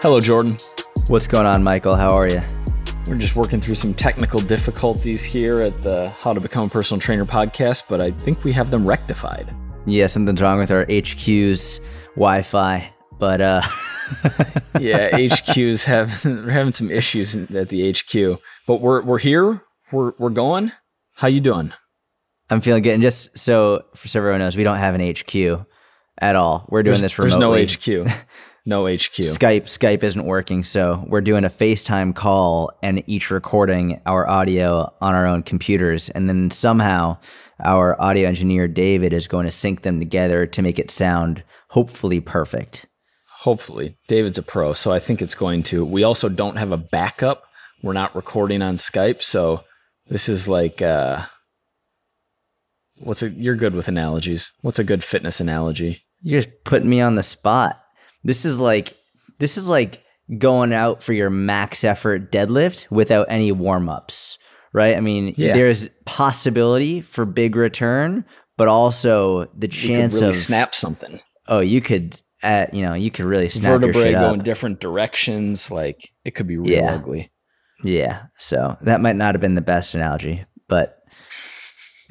Hello, Jordan. What's going on, Michael? How are you? We're just working through some technical difficulties here at the How to Become a Personal Trainer podcast, but I think we have them rectified. Yeah, something's wrong with our HQ's Wi-Fi, but uh yeah, HQ's having we're having some issues at the HQ, but we're we're here. We're we're going. How you doing? I'm feeling good. And just so for so everyone knows, we don't have an HQ at all. We're doing There's, this there's no HQ. No HQ. Skype Skype isn't working, so we're doing a FaceTime call and each recording our audio on our own computers, and then somehow our audio engineer David is going to sync them together to make it sound hopefully perfect. Hopefully, David's a pro, so I think it's going to. We also don't have a backup. We're not recording on Skype, so this is like uh what's a you're good with analogies. What's a good fitness analogy? You're just putting me on the spot. This is like this is like going out for your max effort deadlift without any warm ups, right? I mean, Yeah. there's possibility for big return, but also the You could chance really of snap something. oh, you could, uh, you know, you could really snap your Vertebrae go up. in different directions. Like it could be real Yeah. ugly. Yeah, so that might not have been the best analogy, but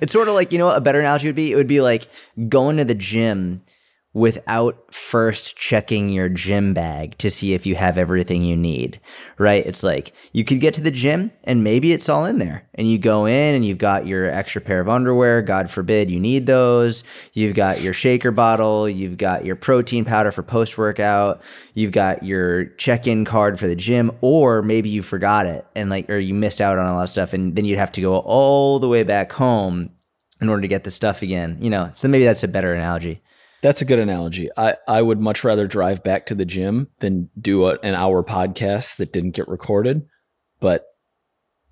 it's sort of like you know what a better analogy would be. It would be like going to the gym without first checking your gym bag to see if you have everything you need. Right? It's like you could get to the gym and maybe it's all in there, and you go in and you've got your extra pair of underwear. God forbid you need those. You've got your shaker bottle. You've got your protein powder for post workout. You've got your check in card for the gym, or maybe you forgot it and like, or you missed out on a lot of stuff, and then you'd have to go all the way back home in order to get the stuff again. You know, so maybe that's a better analogy. That's a good analogy. I, I would much rather drive back to the gym than do a, an hour podcast that didn't get recorded, but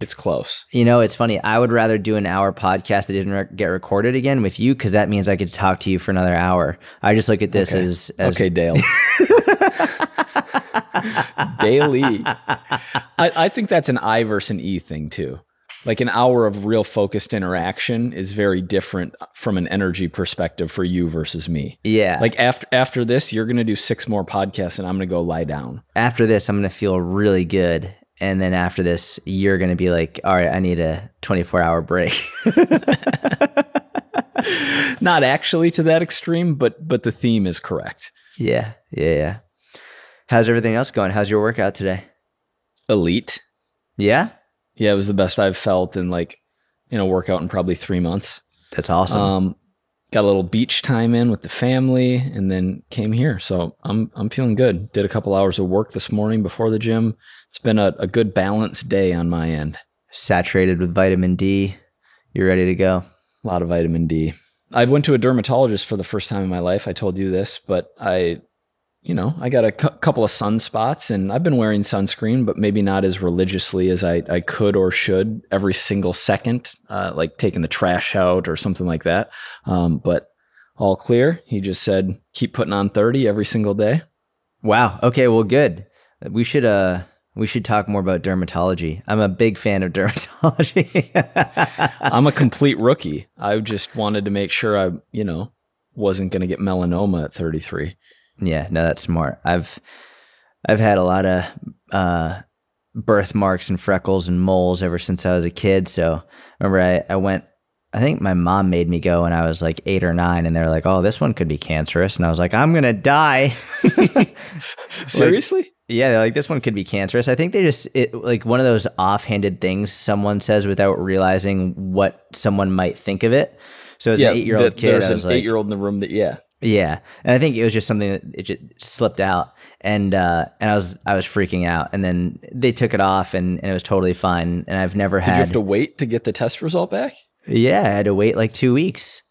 it's close. You know, it's funny. I would rather do an hour podcast that didn't re- get recorded again with you because that means I could talk to you for another hour. I just look at this Okay. as, as Okay, Dale. Daily. I, I think that's an I versus an E thing too. Like an hour of real focused interaction is very different from an energy perspective for you versus me. yeah. Like after after this, you're gonna do six more podcasts and I'm gonna go lie down. after this, I'm gonna feel really good, and then after this, you're gonna be like, all right, I need a 24 hour break. Not actually to that extreme, but but the theme is correct. yeah, yeah, yeah. How's everything else going? How's your workout today? Elite. Yeah, Yeah, it was the best I've felt in like in a workout in probably three months. that's awesome. Um, got a little beach time in with the family, and then came here. So I'm I'm feeling good. Did a couple hours of work this morning before the gym. It's been a, a good balanced day on my end. Saturated with vitamin D. You're ready to go. A lot of vitamin D. I went to a dermatologist for the first time in my life. I told you this, but I, you know, I got a cou- couple of sunspots, and I've been wearing sunscreen, but maybe not as religiously as I, I could or should every single second, uh, like taking the trash out or something like that. Um, but all clear. He just said keep putting on thirty every single day. Wow. Okay. Well, good. We should uh we should talk more about dermatology. I'm a big fan of dermatology. I'm a complete rookie. I just wanted to make sure I, you know, wasn't going to get melanoma at 33. Yeah, no, that's smart. I've I've had a lot of uh, birthmarks and freckles and moles ever since I was a kid. So remember, I, I went. I think my mom made me go when I was like eight or nine, and they're like, "Oh, this one could be cancerous," and I was like, "I'm gonna die." Seriously? yeah, like, "This one could be cancerous." I think they just it, like one of those offhanded things someone says without realizing what someone might think of it. So as an eight-year-old th- kid, There's I an was like, eight-year-old in the room that, yeah. Yeah, and I think it was just something that it just slipped out, and uh, and I was I was freaking out, and then they took it off, and, and it was totally fine. And I've never Did you had. have to wait to get the test result back? yeah, I had to wait like two weeks.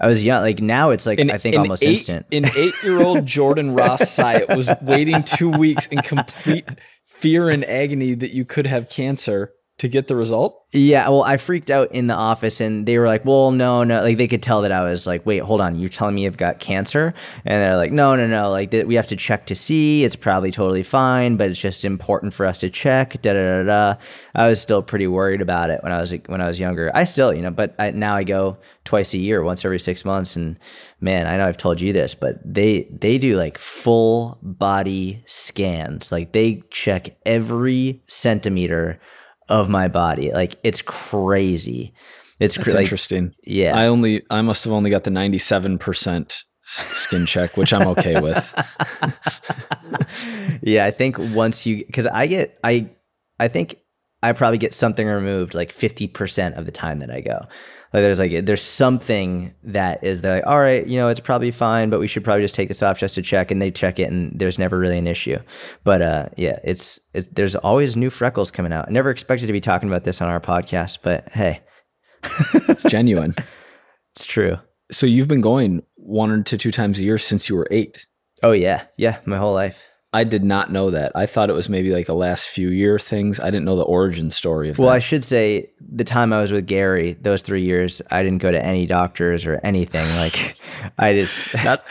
I was young. Like now, it's like I think an almost eight, instant. An eight-year-old Jordan Ross Syatt was waiting two weeks in complete fear and agony that you could have cancer to get the result? Yeah, well, I freaked out in the office and they were like, well, no, no. Like, they could tell that I was like, wait, hold on. You're telling me you've got cancer? And they're like, no, no, no. Like, th- we have to check to see. It's probably totally fine, but it's just important for us to check. Da da da da. I was still pretty worried about it when I was when I was younger. I still, you know, but I, now I go twice a year, once every six months. And man, I know I've told you this, but they they do like full body scans. Like, they check every centimeter of my body. Like it's crazy. It's That's like, interesting. Yeah. I only I must have only got the 97% skin check, which I'm okay with. yeah, I think once you cuz I get I I think I probably get something removed like 50% of the time that I go. Like there's like there's something that is they're like, all right, you know, it's probably fine, but we should probably just take this off just to check, and they check it, and there's never really an issue. But uh, yeah, it's it's there's always new freckles coming out. I never expected to be talking about this on our podcast, but hey, it's genuine. it's true. So you've been going one to two times a year since you were eight. Oh yeah, yeah, my whole life. I did not know that. I thought it was maybe like the last few year things. I didn't know the origin story of well, that. I should say the time I was with Gary, those three years, I didn't go to any doctors or anything. Like, I just not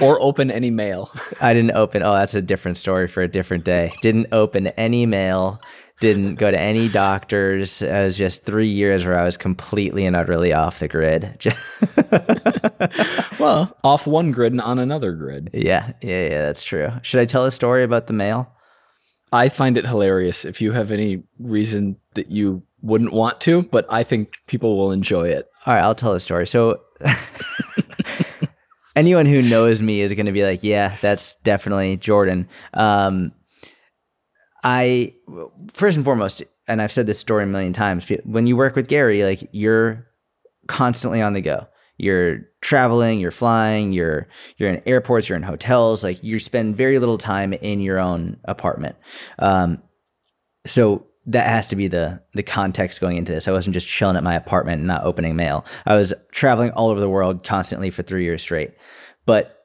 or open any mail. I didn't open. Oh, that's a different story for a different day. Didn't open any mail. Didn't go to any doctors. It was just three years where I was completely and utterly off the grid. well, off one grid and on another grid. Yeah, yeah, yeah, that's true. Should I tell a story about the mail? I find it hilarious. If you have any reason that you wouldn't want to, but I think people will enjoy it. All right, I'll tell a story. So, anyone who knows me is going to be like, "Yeah, that's definitely Jordan." Um, I first and foremost, and I've said this story a million times. When you work with Gary, like you're constantly on the go. You're traveling, you're flying, you're you're in airports, you're in hotels. Like you spend very little time in your own apartment. Um, so that has to be the the context going into this. I wasn't just chilling at my apartment and not opening mail. I was traveling all over the world constantly for three years straight. But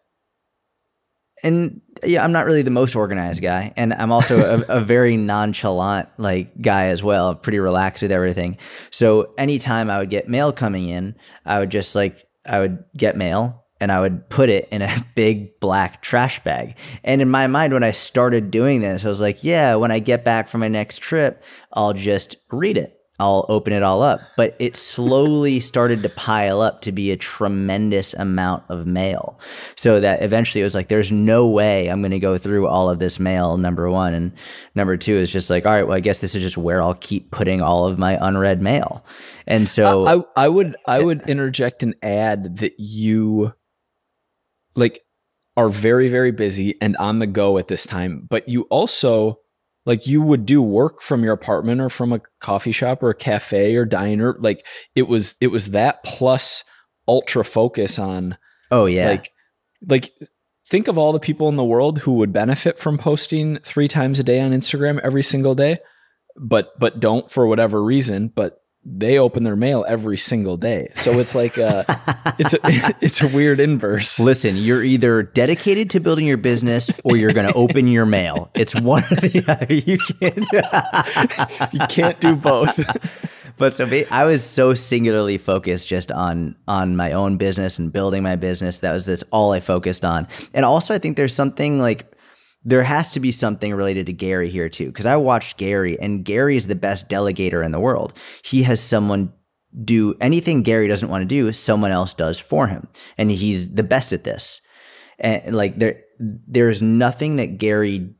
and yeah, I'm not really the most organized guy, and I'm also a, a, very nonchalant like guy as well. Pretty relaxed with everything. So anytime I would get mail coming in, I would just like I would get mail and I would put it in a big black trash bag. And in my mind, when I started doing this, I was like, yeah, when I get back from my next trip, I'll just read it. I'll open it all up. But it slowly started to pile up to be a tremendous amount of mail. So that eventually it was like, there's no way I'm going to go through all of this mail, number one. And number two is just like, all right, well, I guess this is just where I'll keep putting all of my unread mail. And so I, I would, I would interject and add that you like are very, very busy and on the go at this time, but you also like you would do work from your apartment or from a coffee shop or a cafe or diner like it was it was that plus ultra focus on oh yeah. like like think of all the people in the world who would benefit from posting 3 times a day on Instagram every single day but but don't for whatever reason but they open their mail every single day. So it's like a, it's a it's a weird inverse. Listen, you're either dedicated to building your business or you're going to open your mail. It's one or the other. You can't you can't do both. But so I was so singularly focused just on on my own business and building my business. That was this all I focused on. And also I think there's something like there has to be something related to Gary here too, because I watched Gary, and Gary is the best delegator in the world. He has someone do anything Gary doesn't want to do, someone else does for him, and he's the best at this. And like there, there's nothing that Gary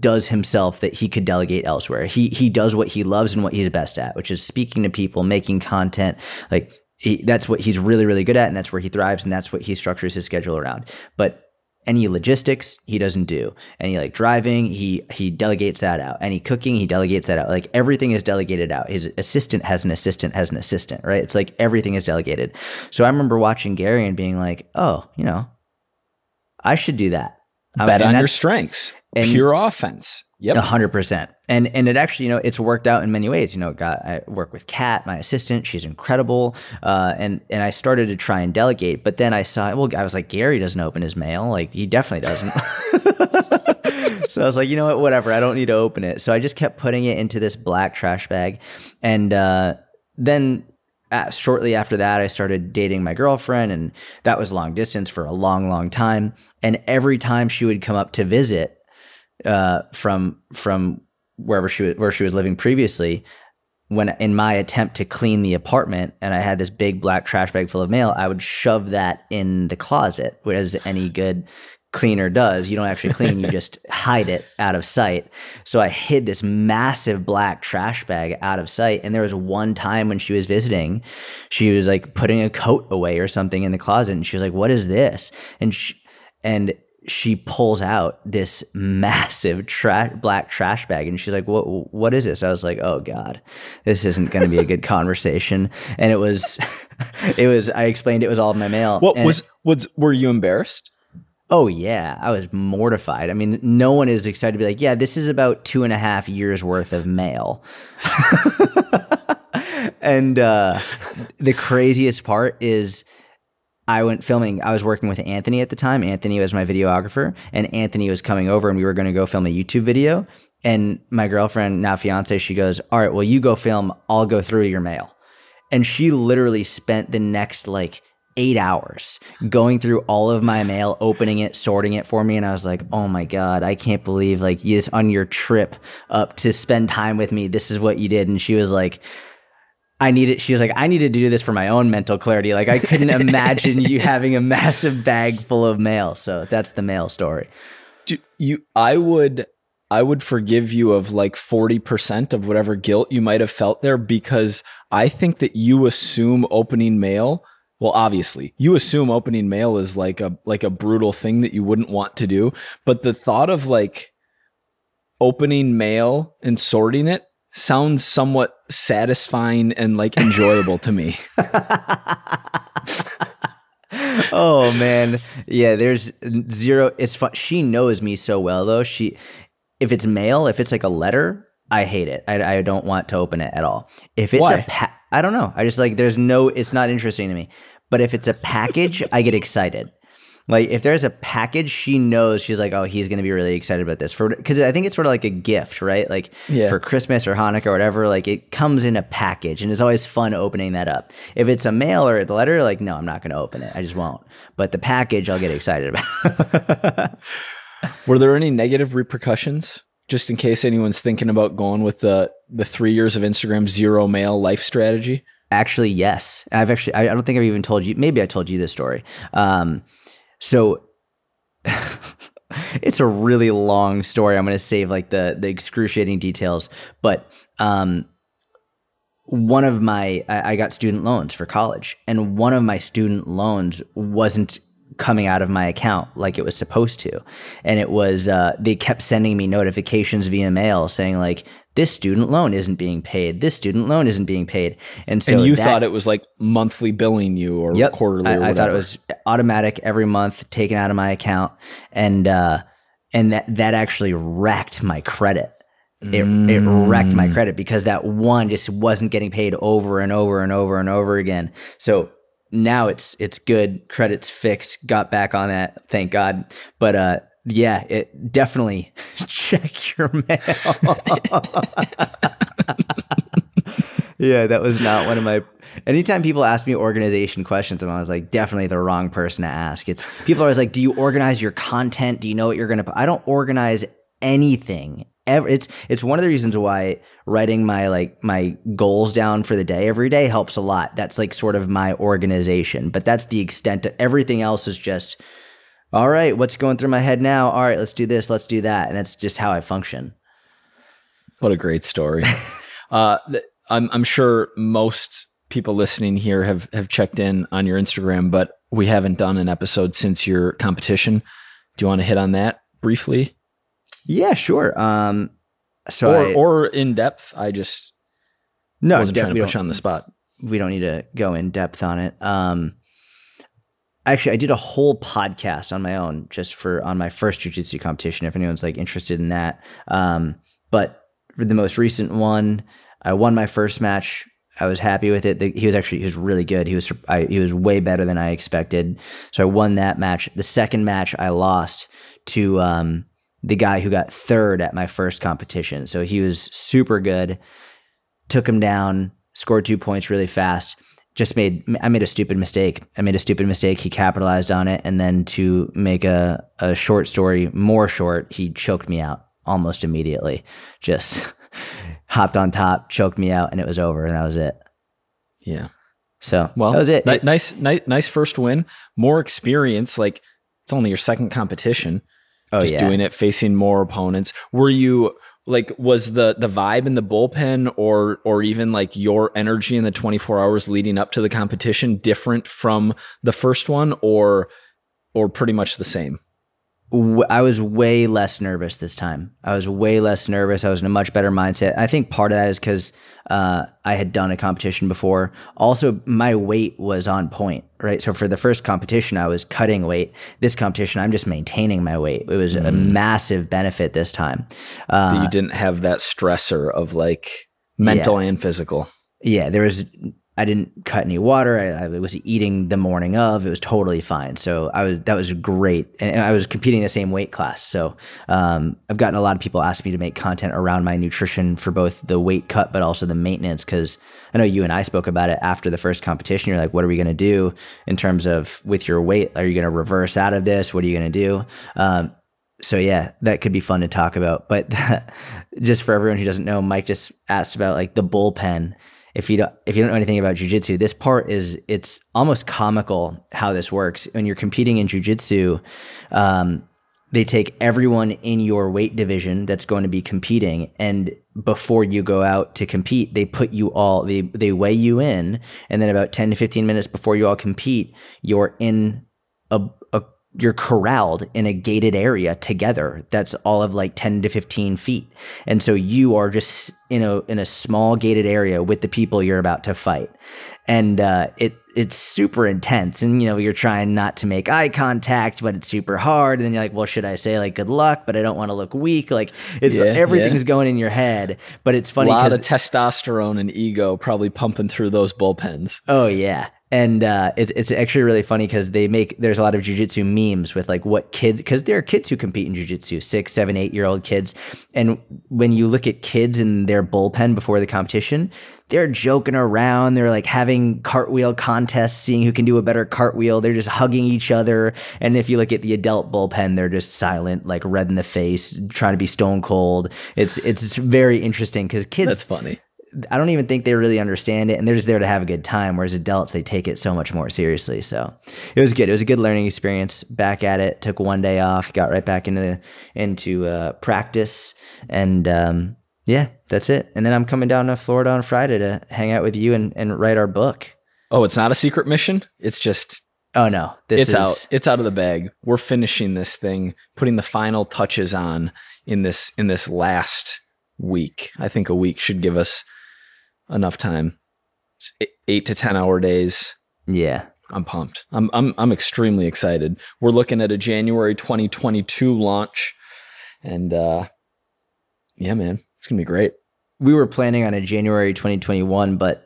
does himself that he could delegate elsewhere. He he does what he loves and what he's best at, which is speaking to people, making content. Like he, that's what he's really really good at, and that's where he thrives, and that's what he structures his schedule around. But any logistics he doesn't do. Any like driving he he delegates that out. Any cooking he delegates that out. Like everything is delegated out. His assistant has an assistant has an assistant right? It's like everything is delegated. So i remember watching gary and being like oh you know i should do that. Bet on your strengths. and pure offense. Yep. 100%. And and it actually you know it's worked out in many ways. You know got i work with kat my assistant. She's incredible. Uh, and and i started to try and delegate but then i saw well i was like gary doesn't open his mail. Like he definitely doesn't. So i was like you know what? Whatever. I don't need to open it. So i just kept putting it into this black trash bag. And uh, then uh, shortly after that i started dating my girlfriend and that was long distance for a long long time. And every time she would come up to visit uh, from from wherever she was where she was living previously when in my attempt to clean the apartment and I had this big black trash bag full of mail, I would shove that in the closet, as any good cleaner does. You don't actually clean, you just hide it out of sight. So I hid this massive black trash bag out of sight. And there was one time when she was visiting, she was like putting a coat away or something in the closet. And she was like, What is this? And she, and she pulls out this massive trash black trash bag and she's like what what is this? I was like oh god this isn't going to be a good conversation. And it was it was i explained it was all of my mail what was was were you embarrassed? Oh yeah i was mortified. I mean no one is excited to be like yeah this is about two and a half years worth of mail. And uh the craziest part is I went filming. I was working with Anthony at the time. Anthony was my videographer, and Anthony was coming over, and we were going to go film a YouTube video. And my girlfriend, now fiance, she goes, "All right, well, you go film. I'll go through your mail." And she literally spent the next like eight hours going through all of my mail, opening it, sorting it for me. And I was like, oh my God, I can't believe like you on your trip up to spend time with me. This is what you did. And she was like, I needed, she was like, I needed to do this for my own mental clarity. Like, I couldn't imagine you having a massive bag full of mail. So that's the mail story. Do you, I would, I would forgive you of like 40% of whatever guilt you might have felt there because I think that you assume opening mail. Well, obviously, you assume opening mail is like a like a brutal thing that you wouldn't want to do, but the thought of like opening mail and sorting it sounds somewhat satisfying and like enjoyable to me. oh man, yeah. There's zero. It's fun. She knows me so well though. She, if it's mail, if it's like a letter, I hate it. I, I don't want to open it at all. If it's Why? a, pa- I don't know. I just like there's no. It's not interesting to me. But if it's a package, I get excited. Like if there's a package, she knows she's like, oh, he's gonna be really excited about this for because I think it's sort of like a gift, right? Like Yeah. for Christmas or Hanukkah or whatever. Like it comes in a package, and it's always fun opening that up. If it's a mail or a letter, like no, I'm not gonna open it. I just won't. But the package, I'll get excited about. Were there any negative repercussions? Just in case anyone's thinking about going with the the three years of Instagram zero mail life strategy. Actually, yes. I've actually, I I don't think I've even told you. Maybe I told you this story. Um, so it's a really long story. I'm going to save like the the excruciating details, but um, one of my I, I got student loans for college, and one of my student loans wasn't coming out of my account like it was supposed to, and it was uh, they kept sending me notifications via mail saying like this student loan isn't being paid, this student loan isn't being paid, and so and you that- thought it was like monthly billing you or Yep. quarterly or I, I thought it was automatic every month taken out of my account and uh and that that actually wrecked my credit. It, it wrecked my credit because that one just wasn't getting paid over and over and over and over again. So now it's it's good. Credits fixed. Got back on that. Thank God. But uh yeah, it definitely check your mail. yeah, that was not one of my. Anytime people ask me organization questions, I'm always like, definitely the wrong person to ask. It's people are always like, do you organize your content? Do you know what you're gonna? I don't organize anything. Ever. It's it's one of the reasons why writing my like my goals down for the day every day helps a lot. That's like sort of my organization, but that's the extent. Of, everything else is just. All right, what's going through my head now? All right, let's do this, let's do that, and that's just how I function. What a great story. uh, th- I'm, I'm sure most people listening here have, have checked in on your Instagram, but we haven't done an episode since your competition. Do you want to hit on that briefly Yeah, sure. Um, so or, I, or in depth? I just no, wasn't de- trying to push on the spot. we don't need to go in depth on it. Um, actually, I did a whole podcast on my own just for on my first jujitsu competition. If anyone's like interested in that, um, but for the most recent one, I won my first match. I was happy with it. The, he was actually he was really good. He was I, he was way better than I expected. So I won that match. The second match I lost to um, the guy who got third at my first competition. So he was super good. Took him down, scored two points really fast. Just made I made a stupid mistake. I made a stupid mistake. He capitalized on it, and then to make a a short story more short, he choked me out almost immediately. Just hopped on top, choked me out, and it was over, and that was it. Yeah. So Well, that was it. ni- nice, nice, nice first win. More experience. Like it's only your second competition. oh just yeah. doing it, facing more opponents. Were you like was the the vibe in the bullpen or or even like your energy in the 24 hours leading up to the competition different from the first one or or pretty much the same? W- I was way less nervous this time. I was way less nervous. I was in a much better mindset. I think part of that is because uh, I had done a competition before. Also, my weight was on point, right? So for the first competition, I was cutting weight. This competition, I'm just maintaining my weight. It was a massive benefit this time. Uh, you didn't have that stressor of like mental and physical. yeah, there was. I didn't cut any water. I, I was eating the morning of. It was totally fine. So I was that was great, and I was competing the same weight class. So um, I've gotten a lot of people ask me to make content around my nutrition for both the weight cut, but also the maintenance. Because I know you and I spoke about it after the first competition. You're like, what are we going to do in terms of with your weight? Are you going to reverse out of this? What are you going to do? Um, so yeah, that could be fun to talk about. But just for everyone who doesn't know, Mike just asked about like the bullpen. If you don't, if you don't know anything about jujitsu, this part is it's almost comical how this works. When you're competing in jujitsu, um, they take everyone in your weight division that's going to be competing, and before you go out to compete, they put you all they they weigh you in, and then about ten to fifteen minutes before you all compete, you're in a, a you're corralled in a gated area together that's all of like 10 to 15 feet. And so you are just in a in a small gated area with the people you're about to fight. And uh, it it's super intense. And you know you're trying not to make eye contact but it's super hard. And then you're like well should i say like good luck but i don't want to look weak? Like it's Yeah, everything's going in your head. But it's funny A lot of testosterone and ego probably pumping through those bullpens. Oh yeah. And uh, it's it's actually really funny because they make there's a lot of jujitsu memes with like what kids because there are kids who compete in jujitsu six seven eight year old kids. And when you look at kids in their bullpen before the competition they're joking around. They're like having cartwheel contests seeing who can do a better cartwheel. They're just hugging each other. And if you look at the adult bullpen they're just silent like red in the face trying to be stone cold. It's it's very interesting because kids That's funny. I don't even think they really understand it, and they're just there to have a good time. Whereas adults, they take it so much more seriously. So it was good. It was a good learning experience. Back at it. Took one day off. Got right back into the, into uh, practice, and um, yeah, that's it. And then I'm coming down to Florida on Friday to hang out with you and, and write our book. Oh, it's not a secret mission. It's just Oh no, this it's is out. It's out of the bag. We're finishing this thing, putting the final touches on in this in this last week. I think a week should give us enough time. Eight- eight to ten hour days. yeah. I'm pumped. I'm I'm I'm extremely excited. We're looking at a January 2022 launch, and uh, yeah, man, it's gonna be great. we were planning on a January 2021, but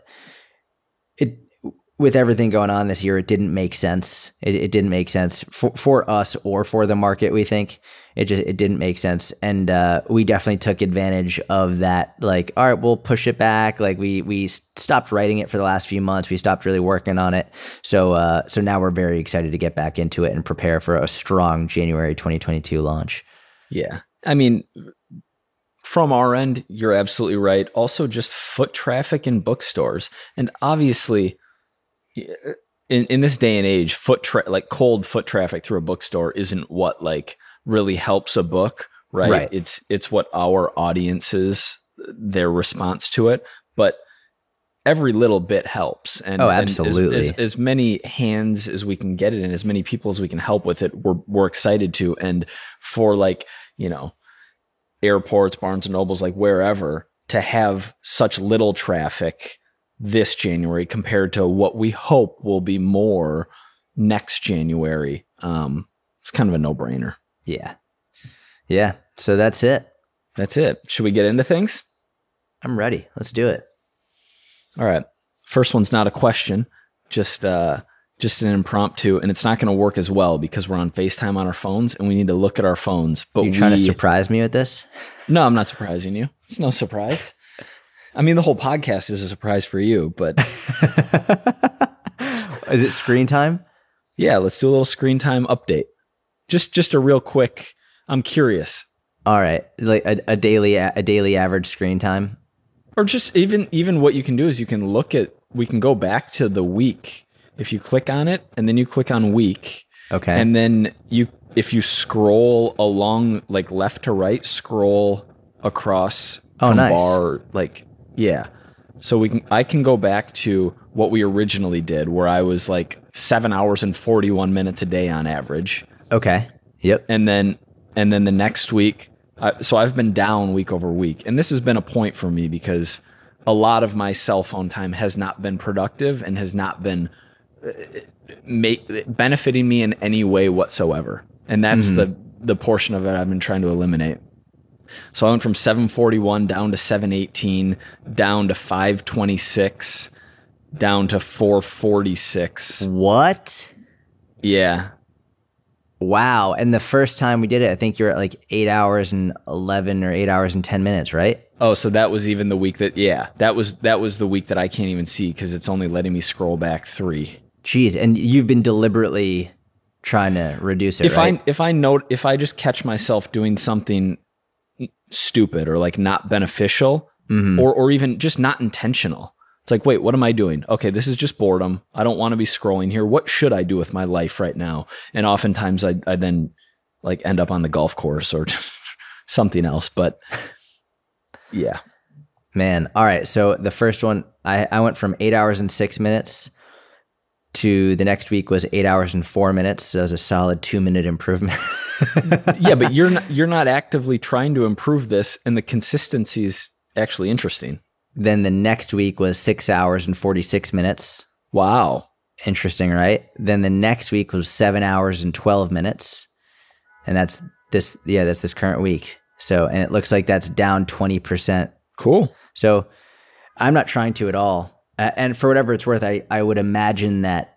with everything going on this year, it didn't make sense. It, it didn't make sense for, for us or for the market. We think it just it didn't make sense, and uh, we definitely took advantage of that. Like, all right, we'll push it back. Like we we stopped writing it for the last few months. We stopped really working on it. So uh, so now we're very excited to get back into it and prepare for a strong January 2022 launch. Yeah. I mean, from our end, you're absolutely right. Also, just foot traffic in bookstores. And obviously, in, in this day and age, foot tra- like cold foot traffic through a bookstore isn't what like really helps a book, right? Right. It's it's what our audiences their response to it, but every little bit helps. And Oh, and as- absolutely. as, as many hands as we can get it, and as many people as we can help with it, we're we're excited to. And for like you know airports, Barnes and Nobles, like wherever, to have such little traffic this January compared to what we hope will be more next January. Um, it's kind of a no brainer. Yeah, yeah. So that's it. That's it. Should we get into things? I'm ready. Let's do it. All right. First one's not a question, just uh, just an impromptu, and it's not going to work as well because we're on FaceTime on our phones and we need to look at our phones. But you're trying we, to surprise me with this? No, I'm not surprising you. It's no surprise. I mean, the whole podcast is a surprise for you, but is it screen time? Yeah, let's do a little screen time update. Just just a real quick. I'm curious. All right, like a, a daily a daily average screen time, or just even even what you can do is you can look at. We can go back to the week if you click on it, and then you click on week. Okay. And then you if you scroll along like left to right, scroll across oh, from nice. bar like yeah. So we can I can go back to what we originally did where I was like 7 hours and 41 minutes a day on average. Okay. Yep. And then and then the next week uh, so I've been down week over week. And this has been a point for me because a lot of my cell phone time has not been productive and has not been uh, make, benefiting me in any way whatsoever. And that's mm-hmm. the the portion of it I've been trying to eliminate. So I went from 741 down to 718, down to 526, down to 446. What? Yeah. Wow. And the first time we did it, I think you're at like eight hours and 11 or eight hours and 10 minutes, right? Oh, so that was even the week that, yeah, that was, that was the week that I can't even see because it's only letting me scroll back three. Jeez. And you've been deliberately trying to reduce it, if right? I, if I note, if I just catch myself doing something stupid or like not beneficial mm-hmm. or or even just not intentional. It's like, wait, what am I doing? Okay, this is just boredom. I don't want to be scrolling here. What should I do with my life right now? And oftentimes I, I then like end up on the golf course or something else. But yeah. Man. All right. So the first one, I, I went from eight hours and six minutes to the next week was eight hours and four minutes. So that was a solid two minute improvement. yeah, but you're not, you're not actively trying to improve this, and the consistency is actually interesting. Then the next week was six hours and 46 minutes. Wow. Interesting, right? Then the next week was seven hours and 12 minutes. And that's this, yeah, that's this current week. So, and it looks like that's down 20%. Cool. So I'm not trying to at all. Uh, and for whatever it's worth, I, I would imagine that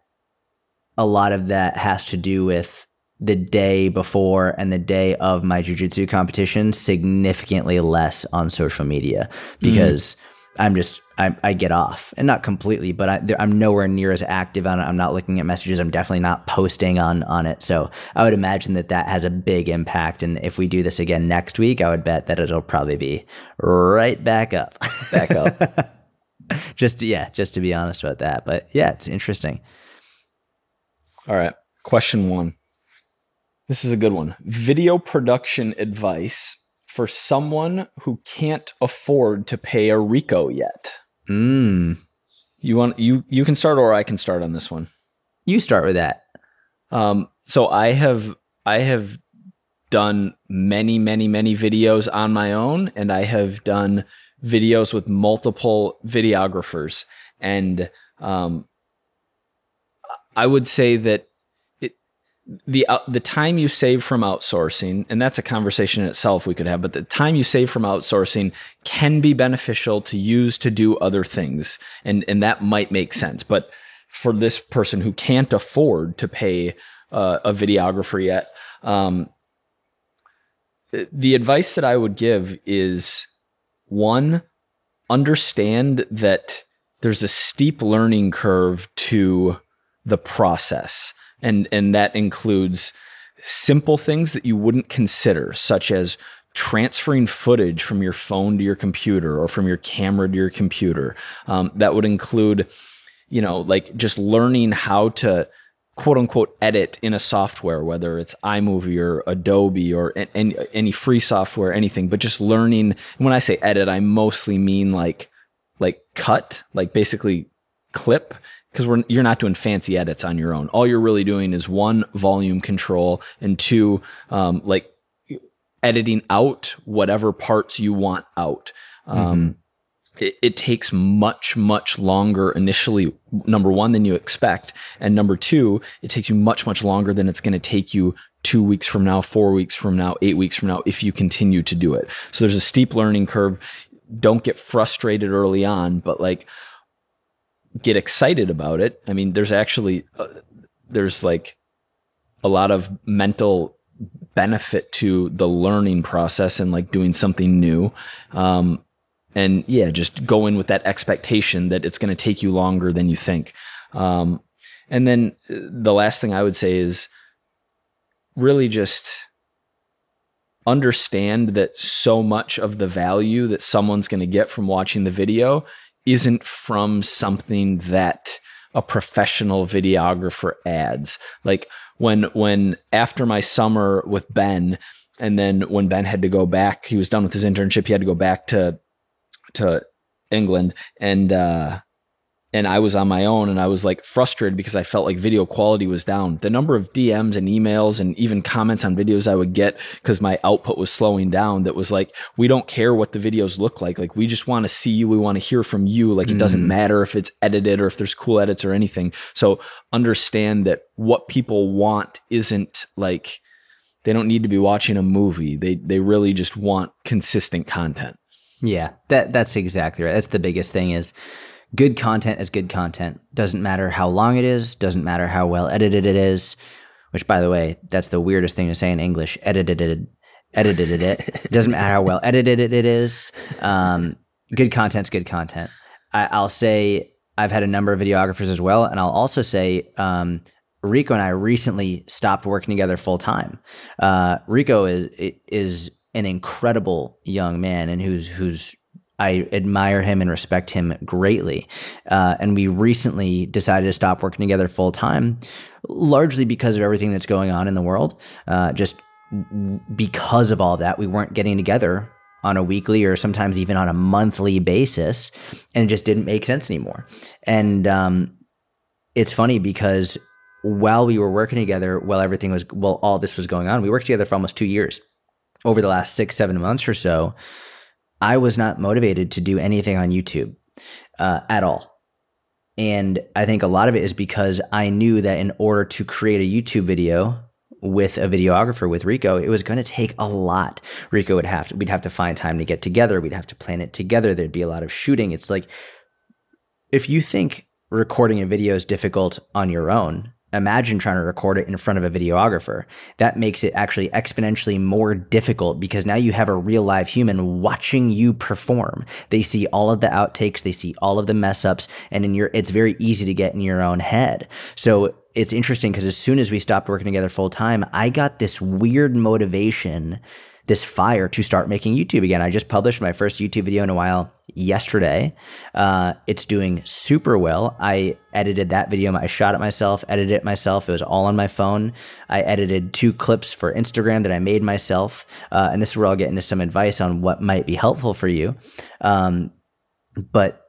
a lot of that has to do with the day before and the day of my jujitsu competition significantly less on social media because mm-hmm. I'm just I, I, get off and not completely, but I, am nowhere near as active on it. I'm not looking at messages. I'm definitely not posting on on it. So I would imagine that that has a big impact. And if we do this again next week, I would bet that it'll probably be right back up, back up. just yeah, just to be honest about that. But yeah, it's interesting. All right, question one. This is a good one. Video production advice for someone who can't afford to pay a Rico yet. Mm. You want you you can start or I can start on this one. You start with that. Um, so I have I have done many many many videos on my own, and I have done videos with multiple videographers, and um, I would say that the uh, the time you save from outsourcing and that's a conversation in itself we could have but the time you save from outsourcing can be beneficial to use to do other things and and that might make sense. But for this person who can't afford to pay uh, a videographer yet um, the advice that i would give is one understand that there's a steep learning curve to the process and and that includes simple things that you wouldn't consider such as transferring footage from your phone to your computer or from your camera to your computer. Um, that would include you know like just learning how to quote unquote edit in a software whether it's iMovie or Adobe or any, any free software anything but just learning. When I say edit I mostly mean like like cut like basically clip because we're you're not doing fancy edits on your own. All you're really doing is one volume control and two um, like editing out whatever parts you want out. Um, mm-hmm. it, it, takes much much longer initially. Number one than you expect, and number two, it takes you much much longer than it's going to take you two weeks from now, four weeks from now, eight weeks from now, if you continue to do it. So there's a steep learning curve don't get frustrated early on, but like get excited about it. I mean, there's actually uh, there's like a lot of mental benefit to the learning process and like doing something new. Um, and yeah, just go in with that expectation that it's going to take you longer than you think. Um, and then uh, the last thing I would say is really just understand that so much of the value that someone's going to get from watching the video isn't from something that a professional videographer adds. Like when when after my summer with Ben and then when Ben had to go back, he was done with his internship, he had to go back to to England and uh and I was on my own and I was like frustrated because I felt like video quality was down. The number of DMs and emails and even comments on videos I would get because my output was slowing down that was like, we don't care what the videos look like. Like, we just want to see you. We want to hear from you. Like, it doesn't mm. matter if it's edited or if there's cool edits or anything. So, understand that what people want isn't like, they don't need to be watching a movie. They, they really just want consistent content. Yeah, that that's exactly right. That's the biggest thing is good content is good content. Doesn't matter how long it is, doesn't matter how well edited it is, which by the way, that's the weirdest thing to say in English. Edited it, edited it. doesn't matter how well edited it is. Um, good content's good content. I, will say I've had a number of videographers as well, and I'll also say um, Rico and I recently stopped working together full time. Uh, Rico is is an incredible young man and who's who's I admire him and respect him greatly. Uh, and we recently decided to stop working together full time, largely because of everything that's going on in the world. Uh, just because of all that, we weren't getting together on a weekly or sometimes even on a monthly basis, and it just didn't make sense anymore. And um, it's funny because while we were working together, while everything was, while all this was going on, we worked together for almost two years. Over the last six, seven months or so, I was not motivated to do anything on YouTube uh, at all. And I think a lot of it is because I knew that in order to create a YouTube video with a videographer with Rico, it was going to take a lot. Rico would have to, we'd have to find time to get together. We'd have to plan it together. There'd be a lot of shooting. It's like if you think recording a video is difficult on your own, imagine trying to record it in front of a videographer. That makes it actually exponentially more difficult because now you have a real live human watching you perform. They see all of the outtakes, they see all of the mess ups, and in your it's very easy to get in your own head. So it's interesting because as soon as we stopped working together full time, I got this weird motivation this fire to start making YouTube again. I just published my first YouTube video in a while yesterday. Uh, it's doing super well. I edited that video. I shot it myself, edited it myself. It was all on my phone. I edited two clips for Instagram that I made myself. Uh, and this is where I'll get into some advice on what might be helpful for you. Um, but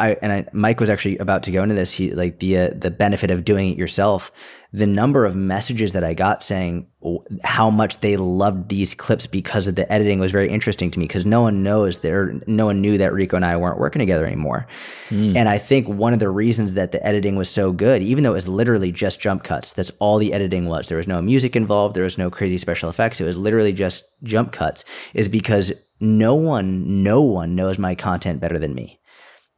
I and I, Mike was actually about to go into this. He like the uh, the benefit of doing it yourself. The number of messages that I got saying how much they loved these clips because of the editing was very interesting to me because no one knows there no one knew that Rico and I weren't working together anymore. Mm. And I think one of the reasons that the editing was so good, even though it was literally just jump cuts, that's all the editing was. There was no music involved. There was no crazy special effects. It was literally just jump cuts. Is because no one, no one knows my content better than me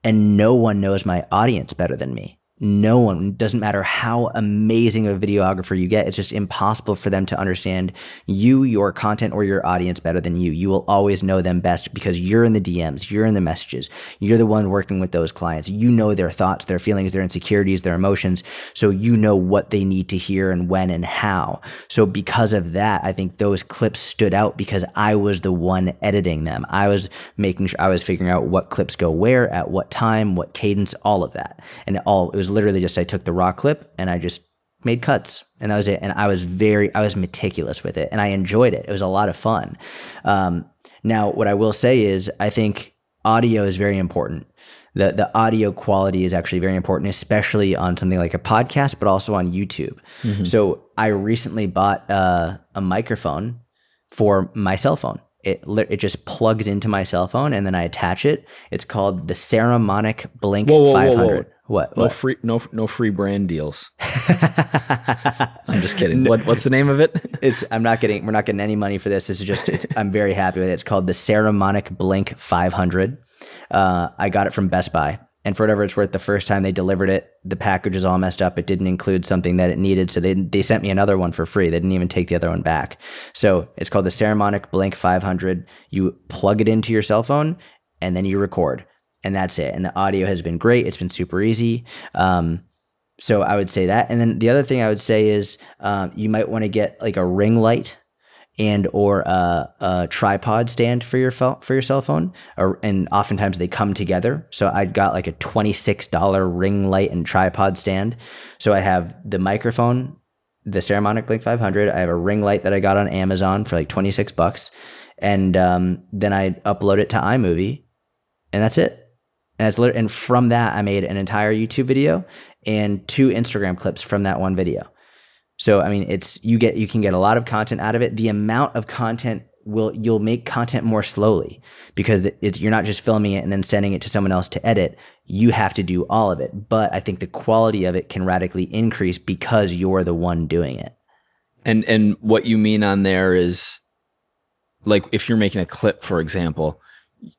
and no one knows my audience better than me no one. Doesn't matter how amazing a videographer you get it's just impossible for them to understand you your content or your audience better than you. You will always know them best because you're in the dms you're in the messages you're the one working with those clients. You know their thoughts their feelings their insecurities their emotions so you know what they need to hear and when and how. So because of that i think those clips stood out because i was the one editing them. I was making sure i was figuring out what clips go where at what time what cadence all of that. And all it was literally just I took the raw clip and I just made cuts and that was it. And i was very i was meticulous with it and i enjoyed it. It was a lot of fun. Um, now what i will say is i think audio is very important. The the audio quality is actually very important especially on something like a podcast but also on youtube. Mm-hmm. so i recently bought uh, a microphone for my cell phone. It it just plugs into my cell phone and then I attach it. It's called the Saramonic Blink whoa, whoa, 500. Whoa, what, what? No free no no free brand deals. I'm just kidding. What, what's the name of it? It's I'm not getting we're not getting any money for this. This is just I'm very happy with it. It's called the Saramonic Blink 500. Uh, I got it from Best Buy, and for whatever it's worth, the first time they delivered it, the package was all messed up. It didn't include something that it needed, so they they sent me another one for free. They didn't even take the other one back. So it's called the Saramonic Blink 500. You plug it into your cell phone, and then you record, and that's it. And the audio has been great. It's been super easy. Um, so I would say that. And then the other thing I would say is um, you might want to get like a ring light and or a, a tripod stand for your phone for your cell phone. Or, and oftentimes they come together. So I got like a twenty six dollar ring light and tripod stand. So I have the microphone, the Saramonic Blink five hundred. I have a ring light that I got on Amazon for like twenty six bucks, and um, then I upload it to iMovie, and that's it. And that's and from that I made an entire YouTube video and two Instagram clips from that one video. So I mean, it's you get you can get a lot of content out of it. The amount of content will you'll make content more slowly because it's you're not just filming it and then sending it to someone else to edit. You have to do all of it. But I think the quality of it can radically increase because you're the one doing it. And and what you mean on there is like if you're making a clip, for example,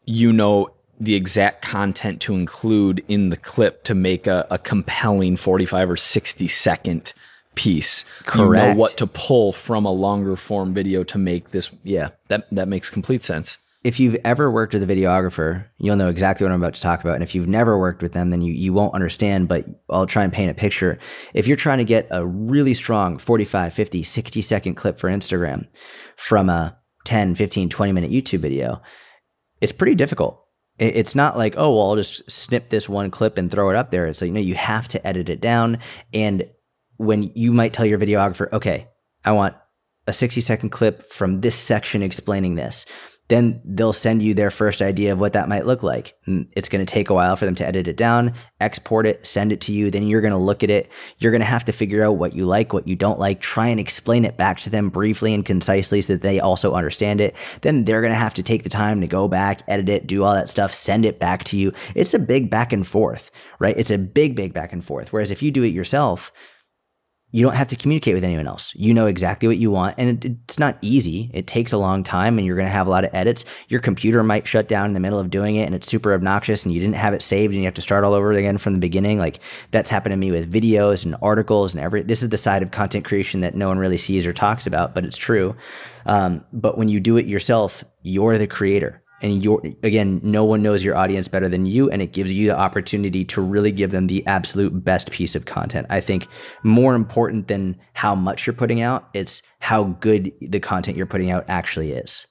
you know the exact content to include in the clip to make a, a compelling 45 or 60 second piece. Correct. You know what to pull from a longer form video to make this. Yeah, that, that makes complete sense. If you've ever worked with a videographer, you'll know exactly what I'm about to talk about. And if you've never worked with them, then you, you won't understand, but I'll try and paint a picture. If you're trying to get a really strong 45, 50, 60 second clip for Instagram from a 10, 15, 20 minute YouTube video, it's pretty difficult it's not like oh well i'll just snip this one clip and throw it up there. It's like no you have to edit it down. And when you might tell your videographer okay i want a 60 second clip from this section explaining this then they'll send you their first idea of what that might look like. It's going to take a while for them to edit it down, export it, send it to you. Then you're going to look at it. You're going to have to figure out what you like, what you don't like, try and explain it back to them briefly and concisely so that they also understand it. Then they're going to have to take the time to go back, edit it, do all that stuff, send it back to you. It's a big back and forth, right? It's a big, big back and forth. Whereas if you do it yourself, you don't have to communicate with anyone else. You know exactly what you want. And it, it's not easy. It takes a long time and you're going to have a lot of edits. Your computer might shut down in the middle of doing it and it's super obnoxious and you didn't have it saved and you have to start all over again from the beginning. Like that's happened to me with videos and articles and every, this is the side of content creation that no one really sees or talks about, but it's true. Um, but when you do it yourself, you're the creator and you're again no one knows your audience better than you and it gives you the opportunity to really give them the absolute best piece of content. I think more important than how much you're putting out it's how good the content you're putting out actually is.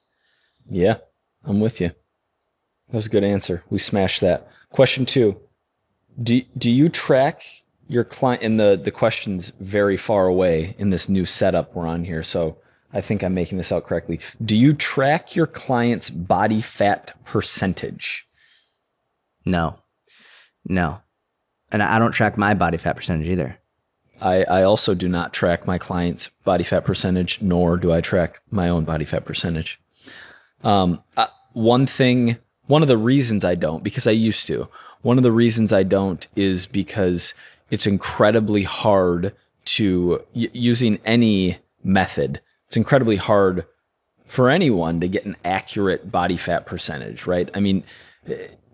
Yeah i'm with you. That was a good answer. We smashed that. Question two. Do, do you track your client and the the questions very far away in this new setup we're on here? So I think I'm making this out correctly. Do you track your client's body fat percentage? No. No. And I don't track my body fat percentage either. I, I also do not track my client's body fat percentage, nor do I track my own body fat percentage. Um, uh, one thing, one of the reasons I don't, because I used to, one of the reasons I don't is because it's incredibly hard to, y- using any method, it's incredibly hard for anyone to get an accurate body fat percentage, right? I mean,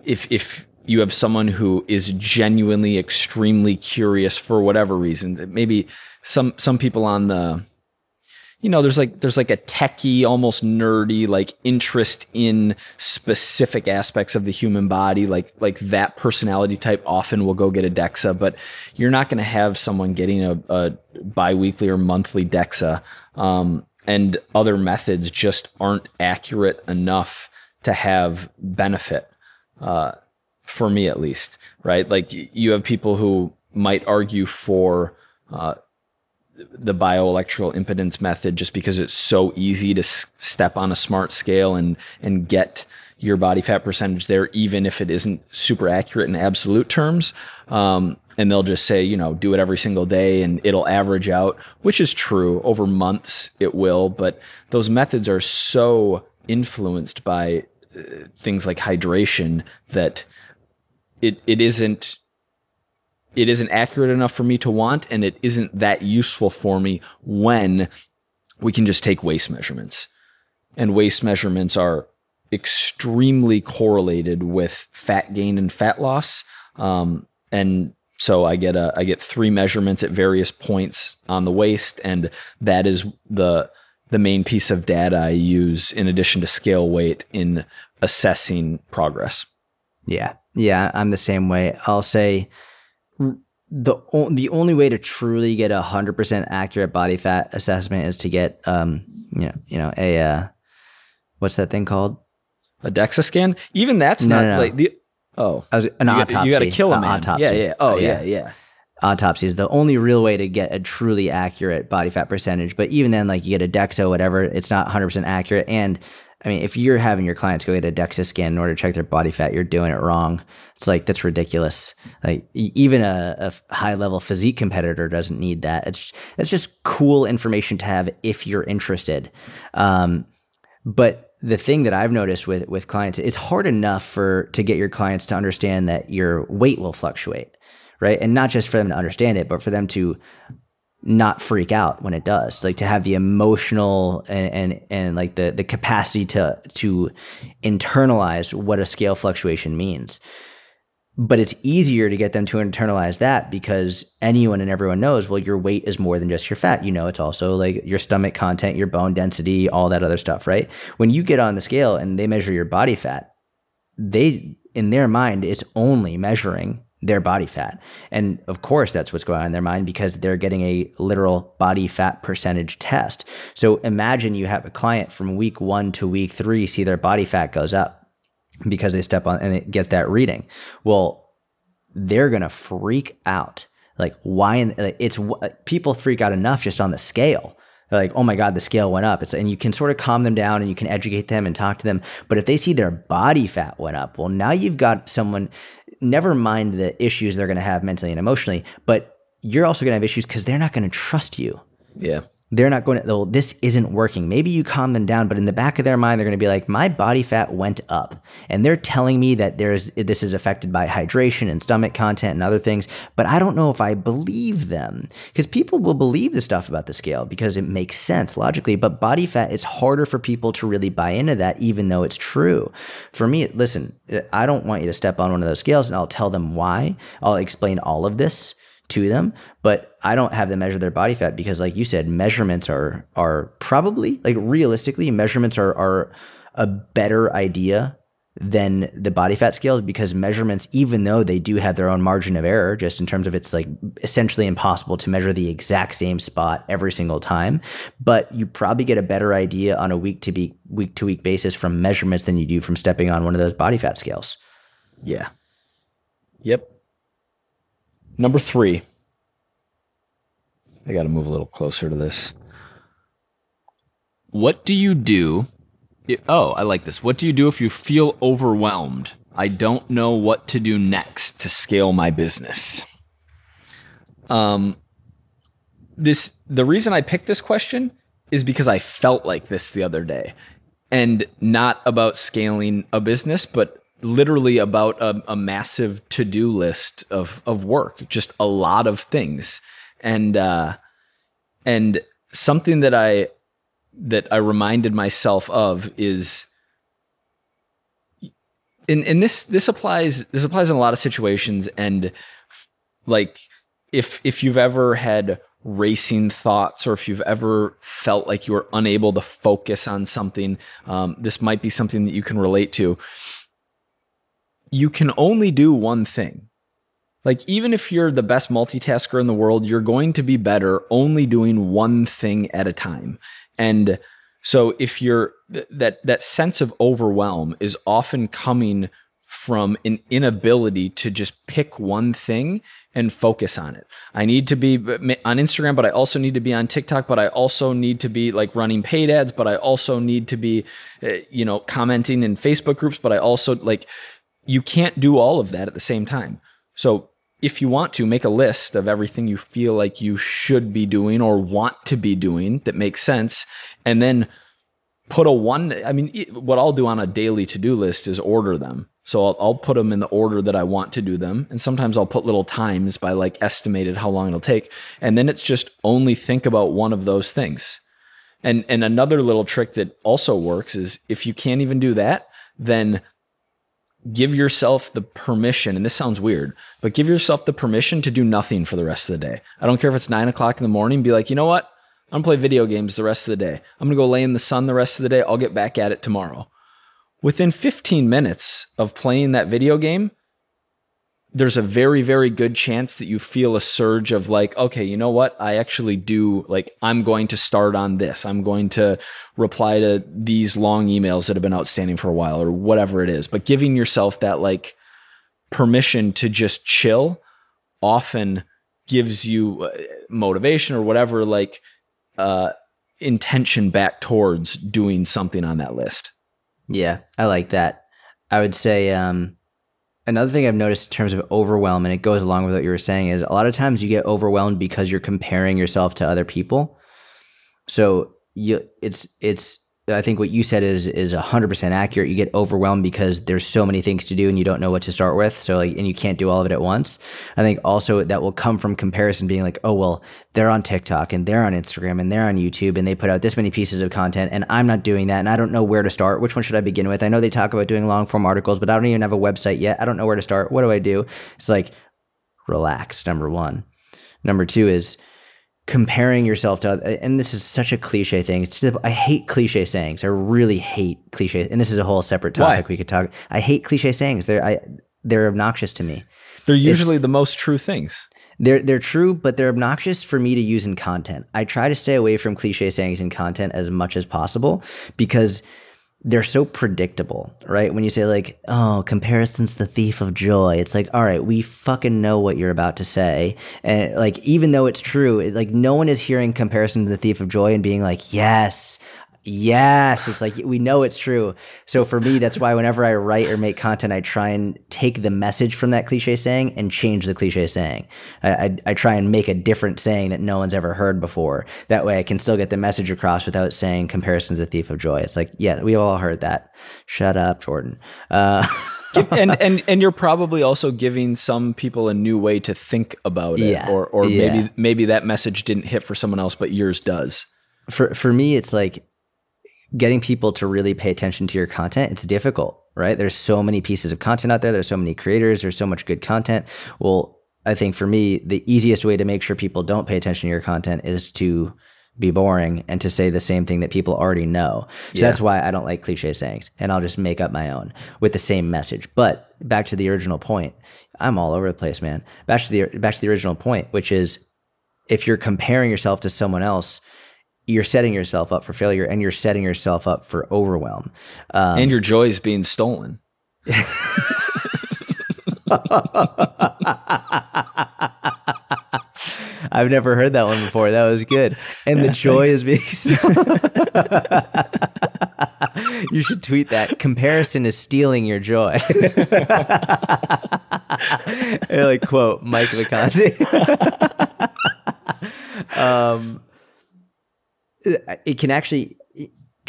if if you have someone who is genuinely extremely curious for whatever reason, maybe some some people on the you know, there's like there's like a techie, almost nerdy, like interest in specific aspects of the human body. Like like that personality type often will go get a DEXA, but you're not going to have someone getting a, a biweekly or monthly DEXA. Um, and other methods just aren't accurate enough to have benefit uh, for me at least right? Like you have people who might argue for uh, the bioelectrical impedance method just because it's so easy to s- step on a smart scale and and get your body fat percentage there even if it isn't super accurate in absolute terms. Um, and they'll just say, you know, do it every single day and it'll average out, which is true. Over months, it will. But those methods are so influenced by uh, things like hydration that it, it isn't it isn't accurate enough for me to want, and it isn't that useful for me when we can just take waist measurements. And waist measurements are extremely correlated with fat gain and fat loss. Um, and so I get a I get three measurements at various points on the waist, and that is the the main piece of data I use in addition to scale weight in assessing progress. Yeah, yeah, I'm the same way. I'll say the the only way to truly get a hundred percent accurate body fat assessment is to get um you know you know a uh, what's that thing called a DEXA scan. Even that's No, not no, no. like the oh was, an you autopsy. Got, you got to kill a man. autopsy. Yeah, yeah. Oh, Uh, yeah, yeah. autopsy is the only real way to get a truly accurate body fat percentage. But even then, like you get a DEXA, whatever, it's not 100% accurate. And I mean, if you're having your clients go get a DEXA scan in order to check their body fat, you're doing it wrong. It's like, that's ridiculous. Like even a, a high level physique competitor doesn't need that. It's, it's just cool information to have if you're interested. Um, but the thing that I've noticed with with clients, it's hard enough for to get your clients to understand that your weight will fluctuate, right? And not just for them to understand it, but for them to not freak out when it does. Like to have the emotional and and, and like the the capacity to to internalize what a scale fluctuation means. But it's easier to get them to internalize that because anyone and everyone knows, well, your weight is more than just your fat. You know, it's also like your stomach content, your bone density, all that other stuff, right? When you get on the scale and they measure your body fat, they, in their mind, it's only measuring their body fat. And of course, that's what's going on in their mind because they're getting a literal body fat percentage test. So imagine you have a client from week one to week three see their body fat goes up because they step on and it gets that reading. Well, they're gonna freak out. Like why? It's uh, people freak out enough just on the scale. They're like, oh my god, the scale went up. It's, and you can sort of calm them down and you can educate them and talk to them. But if they see their body fat went up, well, now you've got someone. Never mind the issues they're gonna have mentally and emotionally, but you're also gonna have issues because they're not gonna trust you Yeah. They're not going to, well, this isn't working. Maybe you calm them down, but in the back of their mind, they're going to be like, my body fat went up. And they're telling me that there's, this is affected by hydration and stomach content and other things, but I don't know if I believe them. Because people will believe the stuff about the scale because it makes sense logically, but body fat is harder for people to really buy into that, even though it's true. For me, listen, I don't want you to step on one of those scales and I'll tell them why. I'll explain all of this to them, but I don't have them measure their body fat because, like you said, measurements are are probably like realistically measurements are are a better idea than the body fat scales because measurements, even though they do have their own margin of error, just in terms of it's like essentially impossible to measure the exact same spot every single time, but you probably get a better idea on a week to week week to week basis from measurements than you do from stepping on one of those body fat scales. Yeah. Yep. Number three. I got to move a little closer to this. What do you do? i- oh, I like this. What do you do if you feel overwhelmed? I don't know what to do next to scale my business. Um, this the reason I picked this question is because I felt like this the other day, and not about scaling a business, but literally about a, a massive to do list of of work, just a lot of things, and uh, and something that I that I reminded myself of is and and this this applies this applies in a lot of situations. And f- like if if you've ever had racing thoughts or if you've ever felt like you were unable to focus on something um, this might be something that you can relate to you can only do one thing like even if you're the best multitasker in the world you're going to be better only doing one thing at a time and so if you're th- that that sense of overwhelm is often coming from an inability to just pick one thing and focus on it. I need to be on Instagram, but I also need to be on TikTok, but I also need to be like running paid ads, but I also need to be uh, you know commenting in Facebook groups, but I also like you can't do all of that at the same time. So if you want to make a list of everything you feel like you should be doing or want to be doing that makes sense and then put a one i mean what i'll do on a daily to-do list is order them So I'll, I'll put them in the order that I want to do them. And sometimes I'll put little times by like estimated how long it'll take. And then it's just only think about one of those things. And and another little trick that also works is if you can't even do that, then give yourself the permission, and this sounds weird, but give yourself the permission to do nothing for the rest of the day. I don't care if it's nine o'clock in the morning, be like, you know what? I'm gonna play video games the rest of the day. I'm gonna go lay in the sun the rest of the day. I'll get back at it tomorrow. Within 15 minutes of playing that video game, there's a very very good chance that you feel a surge of like okay you know what? I actually do like i'm going to start on this. I'm going to reply to these long emails that have been outstanding for a while or whatever it is. But giving yourself that like permission to just chill often gives you uh, motivation or whatever like uh intention back towards doing something on that list. Yeah, I like that. I would say um, another thing I've noticed in terms of overwhelm, and it goes along with what you were saying, is a lot of times you get overwhelmed because you're comparing yourself to other people. So you, it's it's. I think what you said is is hundred percent accurate. You get overwhelmed because there's so many things to do and you don't know what to start with. So like, and you can't do all of it at once. I think also that will come from comparison, being like, oh well, they're on TikTok and they're on Instagram and they're on YouTube and they put out this many pieces of content and I'm not doing that and I don't know where to start. Which one should I begin with? I know they talk about doing long form articles, but I don't even have a website yet. I don't know where to start. What do I do? It's like relax. Number one. Number two is comparing yourself to and this is such a cliche thing. It's just, i hate cliche sayings. I really hate cliche and this is a whole separate topic Why? we could talk. I hate cliche sayings. They're I, they're obnoxious to me. They're usually the most true things. They're they're true but they're obnoxious for me to use in content. I try to stay away from cliche sayings in content as much as possible because they're so predictable, right? When you say like, "Oh, comparison's the thief of joy," it's like, all right, we fucking know what you're about to say, and like, even though it's true, like, no one is hearing comparison to the thief of joy and being like, "Yes, yes," it's like we know it's true. So for me, that's why whenever I write or make content, I try and take the message from that cliche saying and change the cliche saying. I, I, I try and make a different saying that no one's ever heard before. That way, I can still get the message across without saying comparison to the thief of joy. It's like, yeah, we all heard that. Shut up, Jordan. Uh, and and and you're probably also giving some people a new way to think about it Yeah. or or Yeah. maybe maybe that message didn't hit for someone else but yours does for for me it's like getting people to really pay attention to your content it's difficult right? There's so many pieces of content out there. There's so many creators. There's so much good content. Well i think for me the easiest way to make sure people don't pay attention to your content is to be boring and to say the same thing that people already know. So that's why i don't like cliche sayings and i'll just make up my own with the same message. But back to the original point i'm all over the place man. Back to the back to the original point which is if you're comparing yourself to someone else, you're setting yourself up for failure and you're setting yourself up for overwhelm. Um, and your joy is being stolen I've never heard that one before. That was good. And the joy is being. you should tweet that. Comparison is stealing your joy. Like quote Mike McConaughey. um, it can actually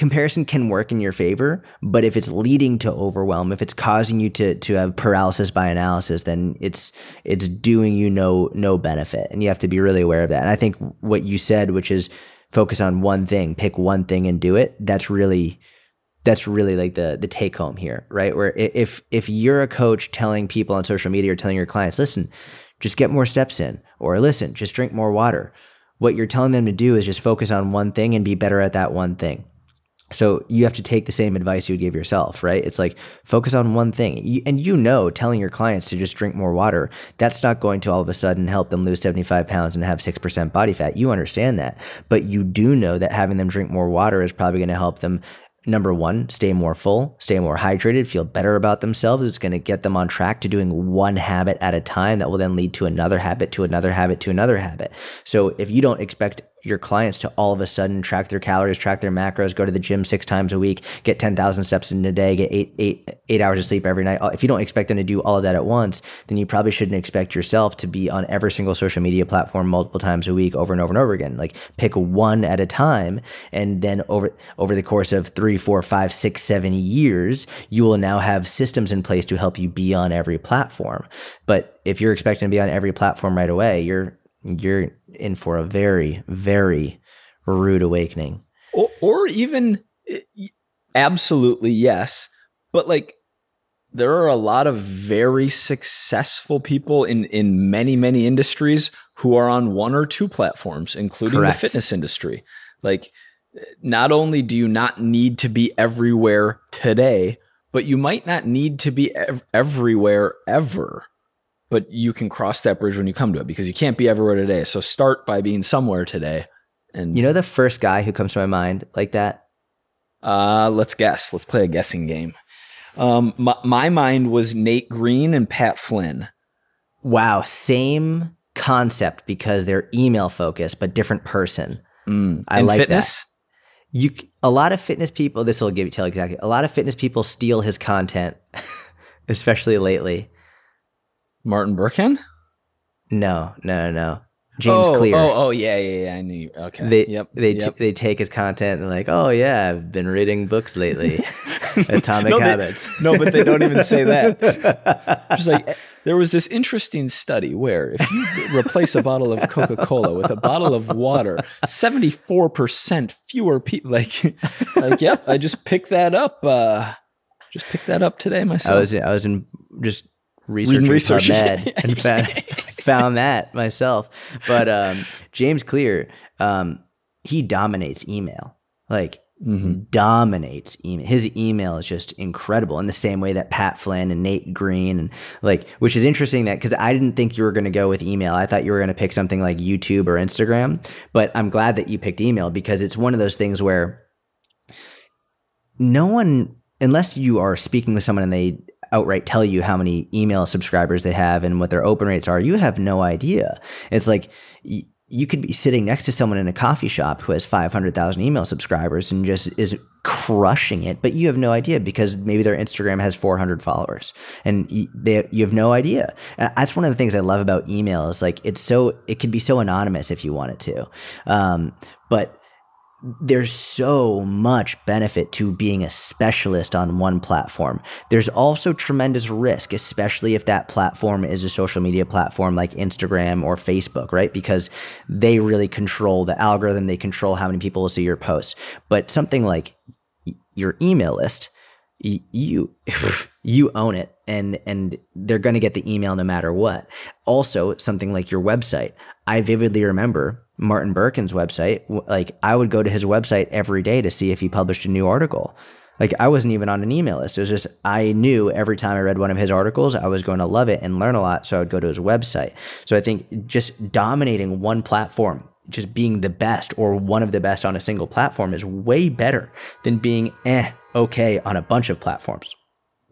comparison can work in your favor, but if it's leading to overwhelm, if it's causing you to to have paralysis by analysis, then it's it's doing you no no benefit, and you have to be really aware of that. And I think what you said, which is focus on one thing, pick one thing and do it. That's really that's really like the the take home here, right? Where if if you're a coach telling people on social media or telling your clients, listen, just get more steps in, or listen, just drink more water. What you're telling them to do is just focus on one thing and be better at that one thing. So you have to take the same advice you would give yourself, right? It's like focus on one thing. And you know, telling your clients to just drink more water, that's not going to all of a sudden help them lose 75 pounds and have 6% body fat. You understand that. But you do know that having them drink more water is probably going to help them number one, stay more full, stay more hydrated, feel better about themselves. It's going to get them on track to doing one habit at a time that will then lead to another habit, to another habit, to another habit. So if you don't expect your clients to all of a sudden track their calories, track their macros, go to the gym six times a week, get 10,000 steps in a day, get eight, eight, eight hours of sleep every night. If you don't expect them to do all of that at once, then you probably shouldn't expect yourself to be on every single social media platform multiple times a week over and over and over again. Like pick one at a time. And then over, over the course of three, four, five, six, seven years, you will now have systems in place to help you be on every platform. But if you're expecting to be on every platform right away, you're you're in for a very, very rude awakening. Or, or even eh, absolutely yes, but like there are a lot of very successful people in in many many industries who are on one or two platforms, including Correct. the fitness industry. Like, eh, not only do you not need to be everywhere today, but you might not need to be ev- everywhere ever but you can cross that bridge when you come to it because you can't be everywhere today. So start by being somewhere today. And you know the first guy who comes to my mind like that? Uh, let's guess. Let's play a guessing game. Um, my, my mind was Nate Green and Pat Flynn. Wow, same concept because they're email focused, but different person. Mm. I like fitness. That. You a lot of fitness people. This will give you tell exactly. A lot of fitness people steal his content, especially lately. Martin? No, no, no, no. James oh, Clear. Oh, oh, yeah, yeah, yeah. I knew. Okay. They, yep. They, yep. T- they take his content and like, oh yeah, I've been reading books lately. Atomic no, Habits. They, no, but they don't even say that. Just like there was this interesting study where if you replace a bottle of Coca Cola with a bottle of water, seventy four percent fewer people. Like, like, yep, I just picked that up. Uh, just picked that up today myself. I was I was in just researching research PubMed and found, found that myself. But um, James Clear, um, he dominates email. Like mm-hmm. dominates email. His email is just incredible in the same way that Pat Flynn and Nate Green and like, which is interesting that because I didn't think you were going to go with email. I thought you were going to pick something like YouTube or Instagram. But I'm glad that you picked email because it's one of those things where no one unless you are speaking with someone and they outright tell you how many email subscribers they have and what their open rates are, you have no idea. It's like y- you could be sitting next to someone in a coffee shop who has 500,000 email subscribers and just is crushing it, but you have no idea because maybe their Instagram has 400 followers and they, you have no idea. And that's one of the things I love about email is like it's so, it can be so anonymous if you want it to. Um, but there's so much benefit to being a specialist on one platform. There's also tremendous risk, especially if that platform is a social media platform like Instagram or Facebook, right? Because they really control the algorithm, they control how many people will see your posts. But something like your email list, you you own it and and they're going to get the email no matter what. Also, something like your website. I vividly remember Martin Berkhan's website. Like I would go to his website every day to see if he published a new article. Like I wasn't even on an email list. It was just I knew every time I read one of his articles, I was going to love it and learn a lot. So I would go to his website. So I think just dominating one platform, just being the best or one of the best on a single platform is way better than being eh okay on a bunch of platforms.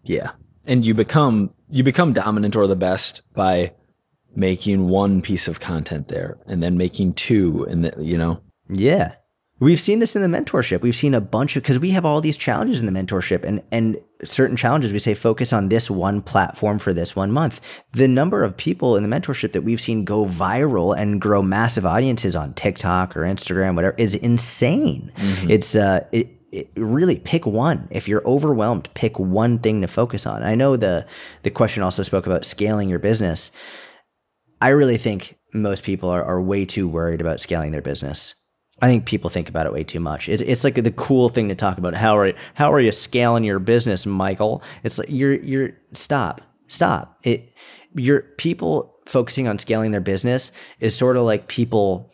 Yeah. And you become you become dominant or the best by making one piece of content there and then making two and the, you know? Yeah. We've seen this in the mentorship. We've seen a bunch of because we have all these challenges in the mentorship and and certain challenges. We say focus on this one platform for this one month. The number of people in the mentorship that we've seen go viral and grow massive audiences on tiktok or instagram whatever is insane. Mm-hmm. it's uh it, it really pick one. If you're overwhelmed pick one thing to focus on. I know the the question also spoke about scaling your business I really think most people are, are way too worried about scaling their business. I think people think about it way too much. It's, it's like the cool thing to talk about. How are how are you scaling your business, Michael? It's like you're you're stop stop. It your people focusing on scaling their business is sort of like people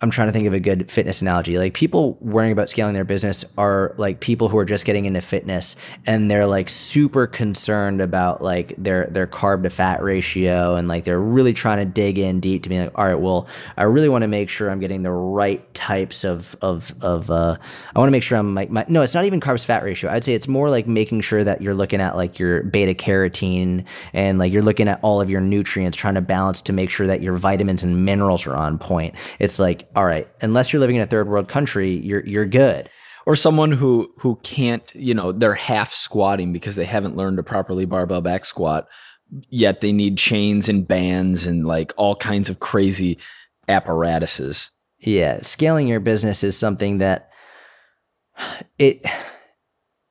I'm trying to think of a good fitness analogy. Like people worrying about scaling their business are like people who are just getting into fitness and they're like super concerned about like their their carb to fat ratio and like they're really trying to dig in deep to be like, all right, well, I really want to make sure I'm getting the right types of of of uh I want to make sure I'm like my no, it's not even carbs fat ratio. I'd say it's more like making sure that you're looking at like your beta carotene and like you're looking at all of your nutrients, trying to balance to make sure that your vitamins and minerals are on point. It's like all right, unless you're living in a third world country, you're you're good. or someone who who can't you know they're half squatting because they haven't learned to properly barbell back squat yet they need chains and bands and like all kinds of crazy apparatuses Yeah, scaling your business is something that it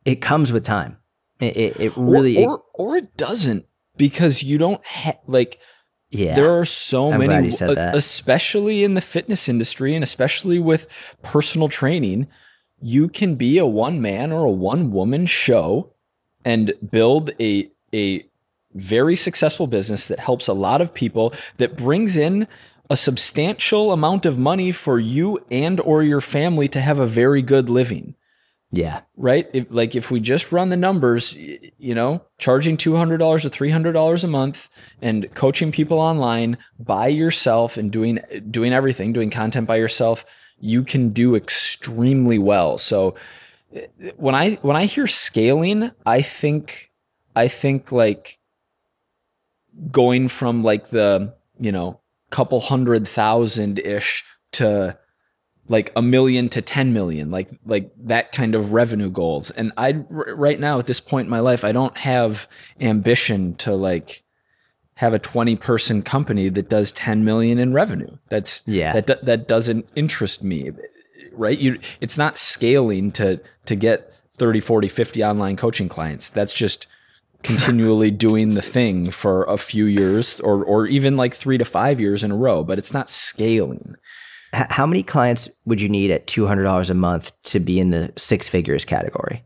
it comes with time. It it, it really or, or or it doesn't because you don't have like yeah. there are so I'm many glad you said uh, especially in the fitness industry and especially with personal training you can be a one man or a one woman show and build a a very successful business that helps a lot of people that brings in a substantial amount of money for you and or your family to have a very good living yeah. right? If like if we just run the numbers, you know, charging two hundred dollars or three hundred dollars a month and coaching people online by yourself and doing doing everything, doing content by yourself, you can do extremely well. So eh, when I when I hear scaling, I think I think like going from like the you know couple hundred thousand ish to like a million to 10 million like like that kind of revenue goals. And i r- right now at this point in my life i don't have ambition to like have a 20 person company that does 10 million in revenue. That's Yeah. that that doesn't interest me right? You it's not scaling to to get 30 40 50 online coaching clients. That's just continually doing the thing for a few years or or even like 3 to 5 years in a row but it's not scaling H- how many clients would you need at two hundred dollars a month to be in the six figures category?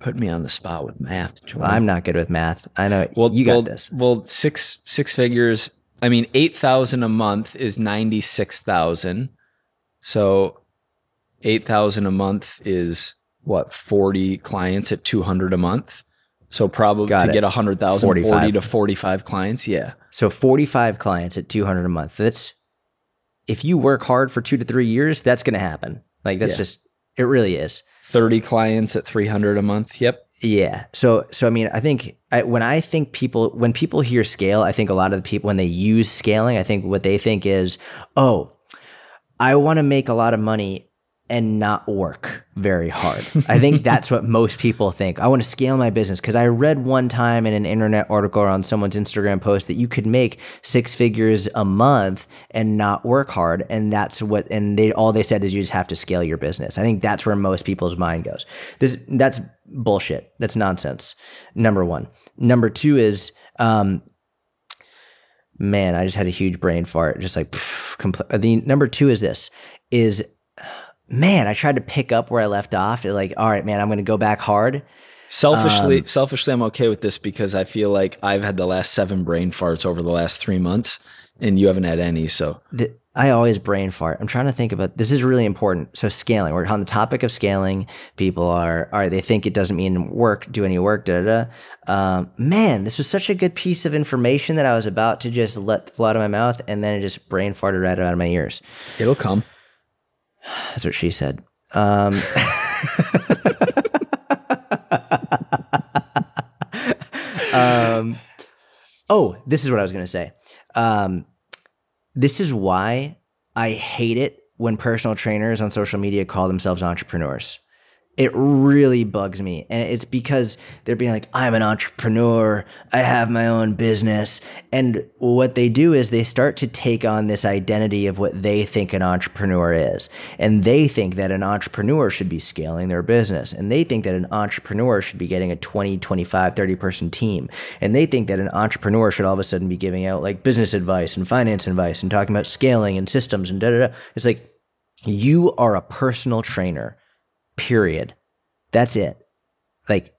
put me on the spot with math. Jordan. I'm not good with math. I know well, you got well, this. Well, six six figures. I mean, eight thousand a month is ninety six thousand. So, eight thousand a month is what forty clients at two hundred a month. So probably Got to it. get a hundred thousand, 40 to forty five clients. Yeah, So 45 clients at 200 a month. That's if you work hard for 2 to 3 years, that's going to happen. Like that's Yeah. just it really is. thirty clients at three hundred a month. Yep. Yeah. So so I mean, I think I, when I think people when people hear scale, I think a lot of the people when they use scaling, I think what they think is, "Oh, I want to make a lot of money and not work very hard." I think that's what most people think. I want to scale my business because I read one time in an internet article or on someone's Instagram post that you could make six figures a month and not work hard, and that's what. And they all they said is you just have to scale your business. I think that's where most people's mind goes. This that's bullshit. That's nonsense. Number one. Number two is. Um, Man, I just had a huge brain fart. Just like, pff, compl- the number two is this: is man, I tried to pick up where I left off. Like, all right, man, I'm going to go back hard. Selfishly, Um, selfishly, I'm okay with this because I feel like I've had the last seven brain farts over the last three months, and you haven't had any. So The, I always brain fart. I'm trying to think about this is really important. So scaling. We're on the topic of scaling. People are all right. They think it doesn't mean work. Do any work? Da da. da. Um, man, this was such a good piece of information that I was about to just let flow out of my mouth, and then it just brain farted right out of my ears. it'll come. That's what she said. Um, um, oh, this is what I was going to say. Um, this is why I hate it when personal trainers on social media call themselves entrepreneurs. It really bugs me. And it's because they're being like, I'm an entrepreneur. I have my own business. And what they do is they start to take on this identity of what they think an entrepreneur is. And they think that an entrepreneur should be scaling their business. And they think that an entrepreneur should be getting a 20, 25, 30 person team. And they think that an entrepreneur should all of a sudden be giving out like business advice and finance advice and talking about scaling and systems and da da da. It's like, you are a personal trainer period. That's it. Like,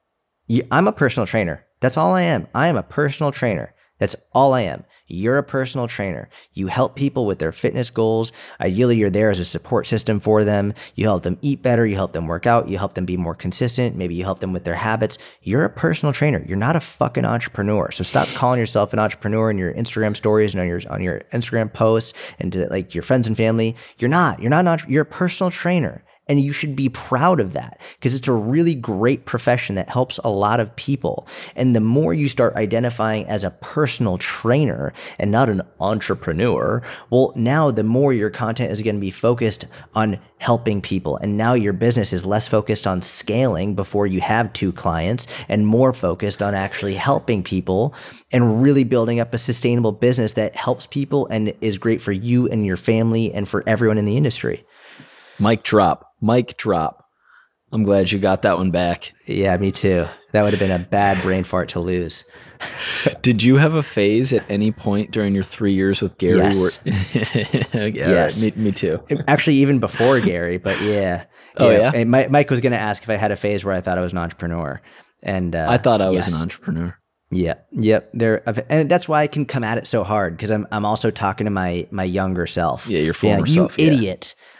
I'm a personal trainer. That's all I am. I am a personal trainer. That's all I am. You're a personal trainer. You help people with their fitness goals. Ideally, you're there as a support system for them. You help them eat better. You help them work out. You help them be more consistent. Maybe you help them with their habits. You're a personal trainer. You're not a fucking entrepreneur. So stop calling yourself an entrepreneur in your Instagram stories and on your on your Instagram posts and to like your friends and family. You're not. You're not an entre- You're a personal trainer. And you should be proud of that because it's a really great profession that helps a lot of people. And the more you start identifying as a personal trainer and not an entrepreneur, well, now the more your content is going to be focused on helping people. And now your business is less focused on scaling before you have two clients and more focused on actually helping people and really building up a sustainable business that helps people and is great for you and your family and for everyone in the industry. Mic drop. Mic drop. I'm glad you got that one back. Yeah, me too. That would have been a bad brain fart to lose. Did you have a phase at any point during your three years with Gary? Yes. Where, yeah, Yes. me, me too. Actually, even before Gary, but yeah. Oh, yeah? And Mi- Mike was going to ask if I had a phase where I thought I was an entrepreneur. And uh, I thought I was yes. an entrepreneur. Yeah, yep. There, and that's why I can come at it so hard because I'm I'm also talking to my my younger self. Yeah, your former like, self, You yeah.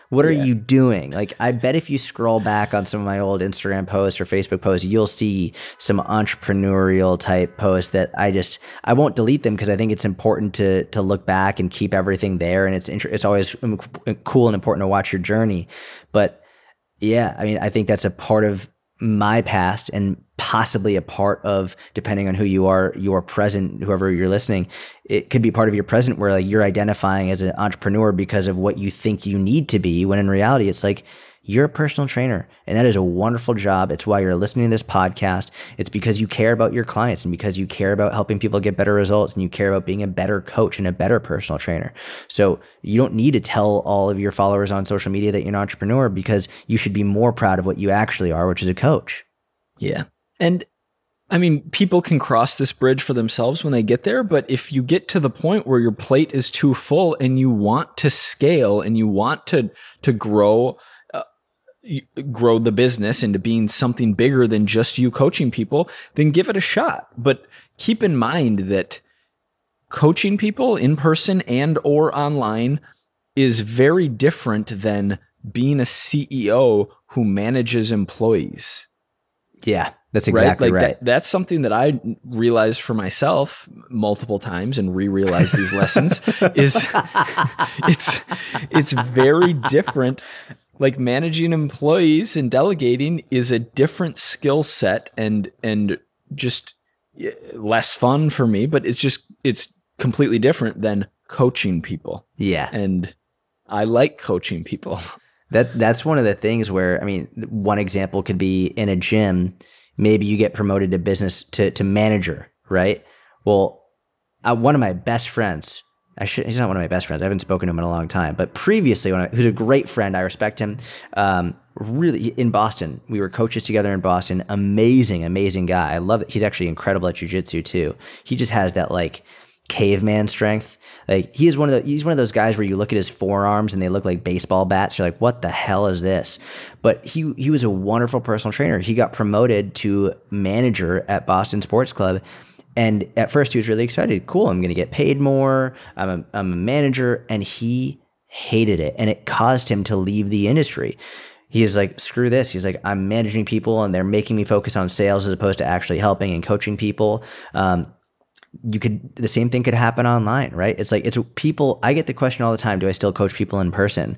What are you doing? Like, I bet if you scroll back on some of my old Instagram posts or Facebook posts, you'll see some entrepreneurial type posts that I just I won't delete them because I think it's important to to look back and keep everything there, and it's it's always cool and important to watch your journey. But yeah, I mean, I think that's a part of my past and possibly a part of depending on who you are your present whoever you're listening it could be part of your present where like you're identifying as an entrepreneur because of what you think you need to be when in reality it's like you're a personal trainer and that is a wonderful job. It's why you're listening to this podcast. It's because you care about your clients and because you care about helping people get better results and you care about being a better coach and a better personal trainer. So you don't need to tell all of your followers on social media that you're an entrepreneur because you should be more proud of what you actually are which is a coach. Yeah. And I mean, people can cross this bridge for themselves when they get there, but if you get to the point where your plate is too full and you want to scale and you want to to grow uh, grow the business into being something bigger than just you coaching people, then give it a shot. But keep in mind that coaching people in person and or online is very different than being a CEO who manages employees yeah that's exactly Like right, that, that's something that I realized for myself multiple times and re-realized these lessons is it's it's very different. Like managing employees and delegating is a different skill set and and just eh, less fun for me, but it's just it's completely different than coaching people. yeah And I like coaching people. That that's one of the things where I mean, one example could be in a gym. Maybe you get promoted to business to to manager, right? Well, uh, one of my best friends. I should, he's not one of my best friends. I haven't spoken to him in a long time. But previously, when I, who's a great friend, I respect him. Um, really, in Boston, we were coaches together in Boston. Amazing, amazing guy. I love it. He's actually incredible at jujitsu too. He just has that like caveman strength. Like he is one of the he's one of those guys where you look at his forearms and they look like baseball bats. You're like, what the hell is this? But he he was a wonderful personal trainer. He got promoted to manager at Boston Sports Club. And at first he was really excited. Cool, I'm gonna get paid more. I'm a I'm a manager. And he hated it. And it caused him to leave the industry. He is like, screw this. He's like, I'm managing people and they're making me focus on sales as opposed to actually helping and coaching people. Um, you could the same thing could happen online right it's like it's people i get the question all the time do i still coach people in person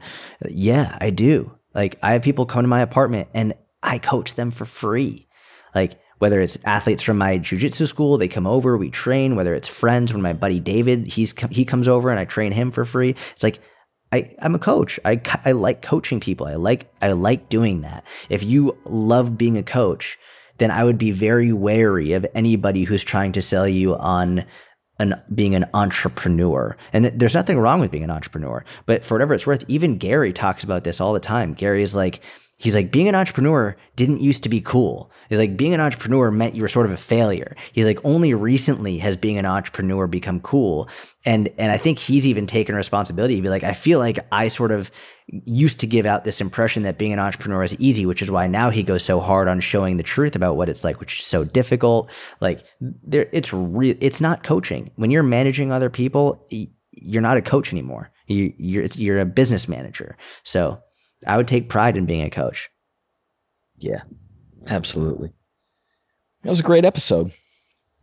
yeah i do like i have people come to my apartment and i coach them for free like whether it's athletes from my jujitsu school they come over we train whether it's friends when my buddy david he's he comes over and i train him for free it's like I, I'm a coach. I, I like coaching people. I like I like doing that. If you love being a coach, then I would be very wary of anybody who's trying to sell you on an being an entrepreneur. And there's nothing wrong with being an entrepreneur, but for whatever it's worth, even Gary talks about this all the time. Gary is like, he's like, being an entrepreneur didn't used to be cool. He's like, being an entrepreneur meant you were sort of a failure. He's like, only recently has being an entrepreneur become cool. And and I think he's even taken responsibility to be like, I feel like I sort of used to give out this impression that being an entrepreneur is easy, which is why now he goes so hard on showing the truth about what it's like, which is so difficult. Like there, it's real. It's not coaching. When you're managing other people, you're not a coach anymore. You, you're you're a business manager. So I would take pride in being a coach. Yeah, absolutely. That was a great episode.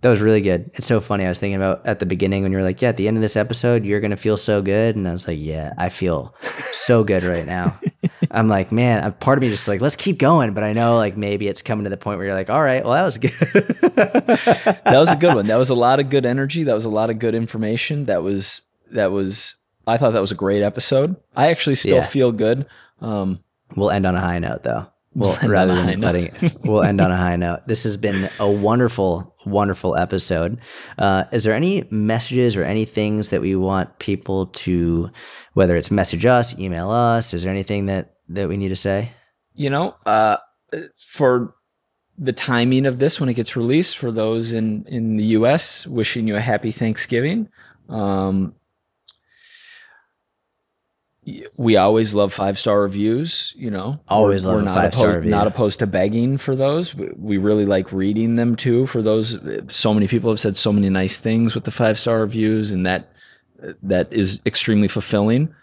That was really good. It's so funny. I was thinking about at the beginning when you were like, "Yeah, at the end of this episode, you're gonna feel so good," and I was like, "Yeah, I feel so good right now." I'm like, man, part of me just like, let's keep going, but I know like maybe it's coming to the point where you're like, all right, well, that was good. that was a good one. That was a lot of good energy. That was a lot of good information. That was that was. I thought that was a great episode. I actually still Yeah. feel good. Um, we'll end on a high note, though. Well, rather than letting it, we'll end on a high note. This has been a wonderful, wonderful episode. Uh, is there any messages or any things that we want people to, whether it's message us, email us? Is there anything that that we need to say? you know, uh, for the timing of this when it gets released, for those in in the U.S., wishing you a happy Thanksgiving. Um, we always love five star reviews. You know, Always love a not five-star opposed, review. Not opposed to begging for those. We, we really like reading them too. For those, so many people have said so many nice things with the five star reviews, and that that is extremely fulfilling.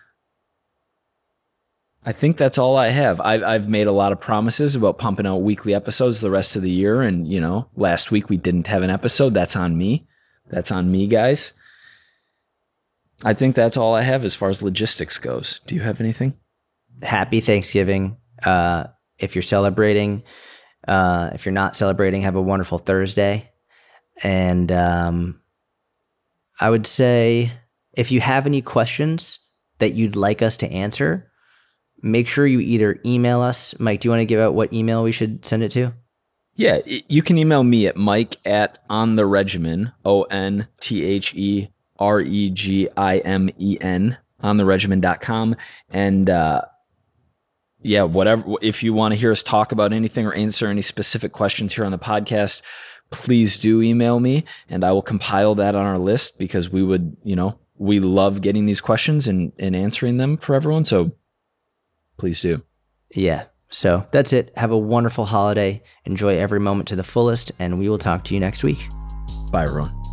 I think that's all I have. I've, I've made a lot of promises about pumping out weekly episodes the rest of the year. And, you know, last week we didn't have an episode. That's on me. That's on me, guys. I think that's all I have as far as logistics goes. Do you have anything? Happy Thanksgiving. Uh, if you're celebrating, uh, if you're not celebrating, have a wonderful Thursday. And um, I would say if you have any questions that you'd like us to answer, make sure you either email us. Mike, do you want to give out what email we should send it to? Yeah, you can email me at mike at on the regimen, O N T H E R E G I M E N, on the regimen.com. And, uh, yeah, whatever. If you want to hear us talk about anything or answer any specific questions here on the podcast, please do email me and I will compile that on our list because we would, you know, we love getting these questions and, and answering them for everyone. So please do. Yeah. So that's it. Have a wonderful holiday. Enjoy every moment to the fullest, and we will talk to you next week. Bye, everyone.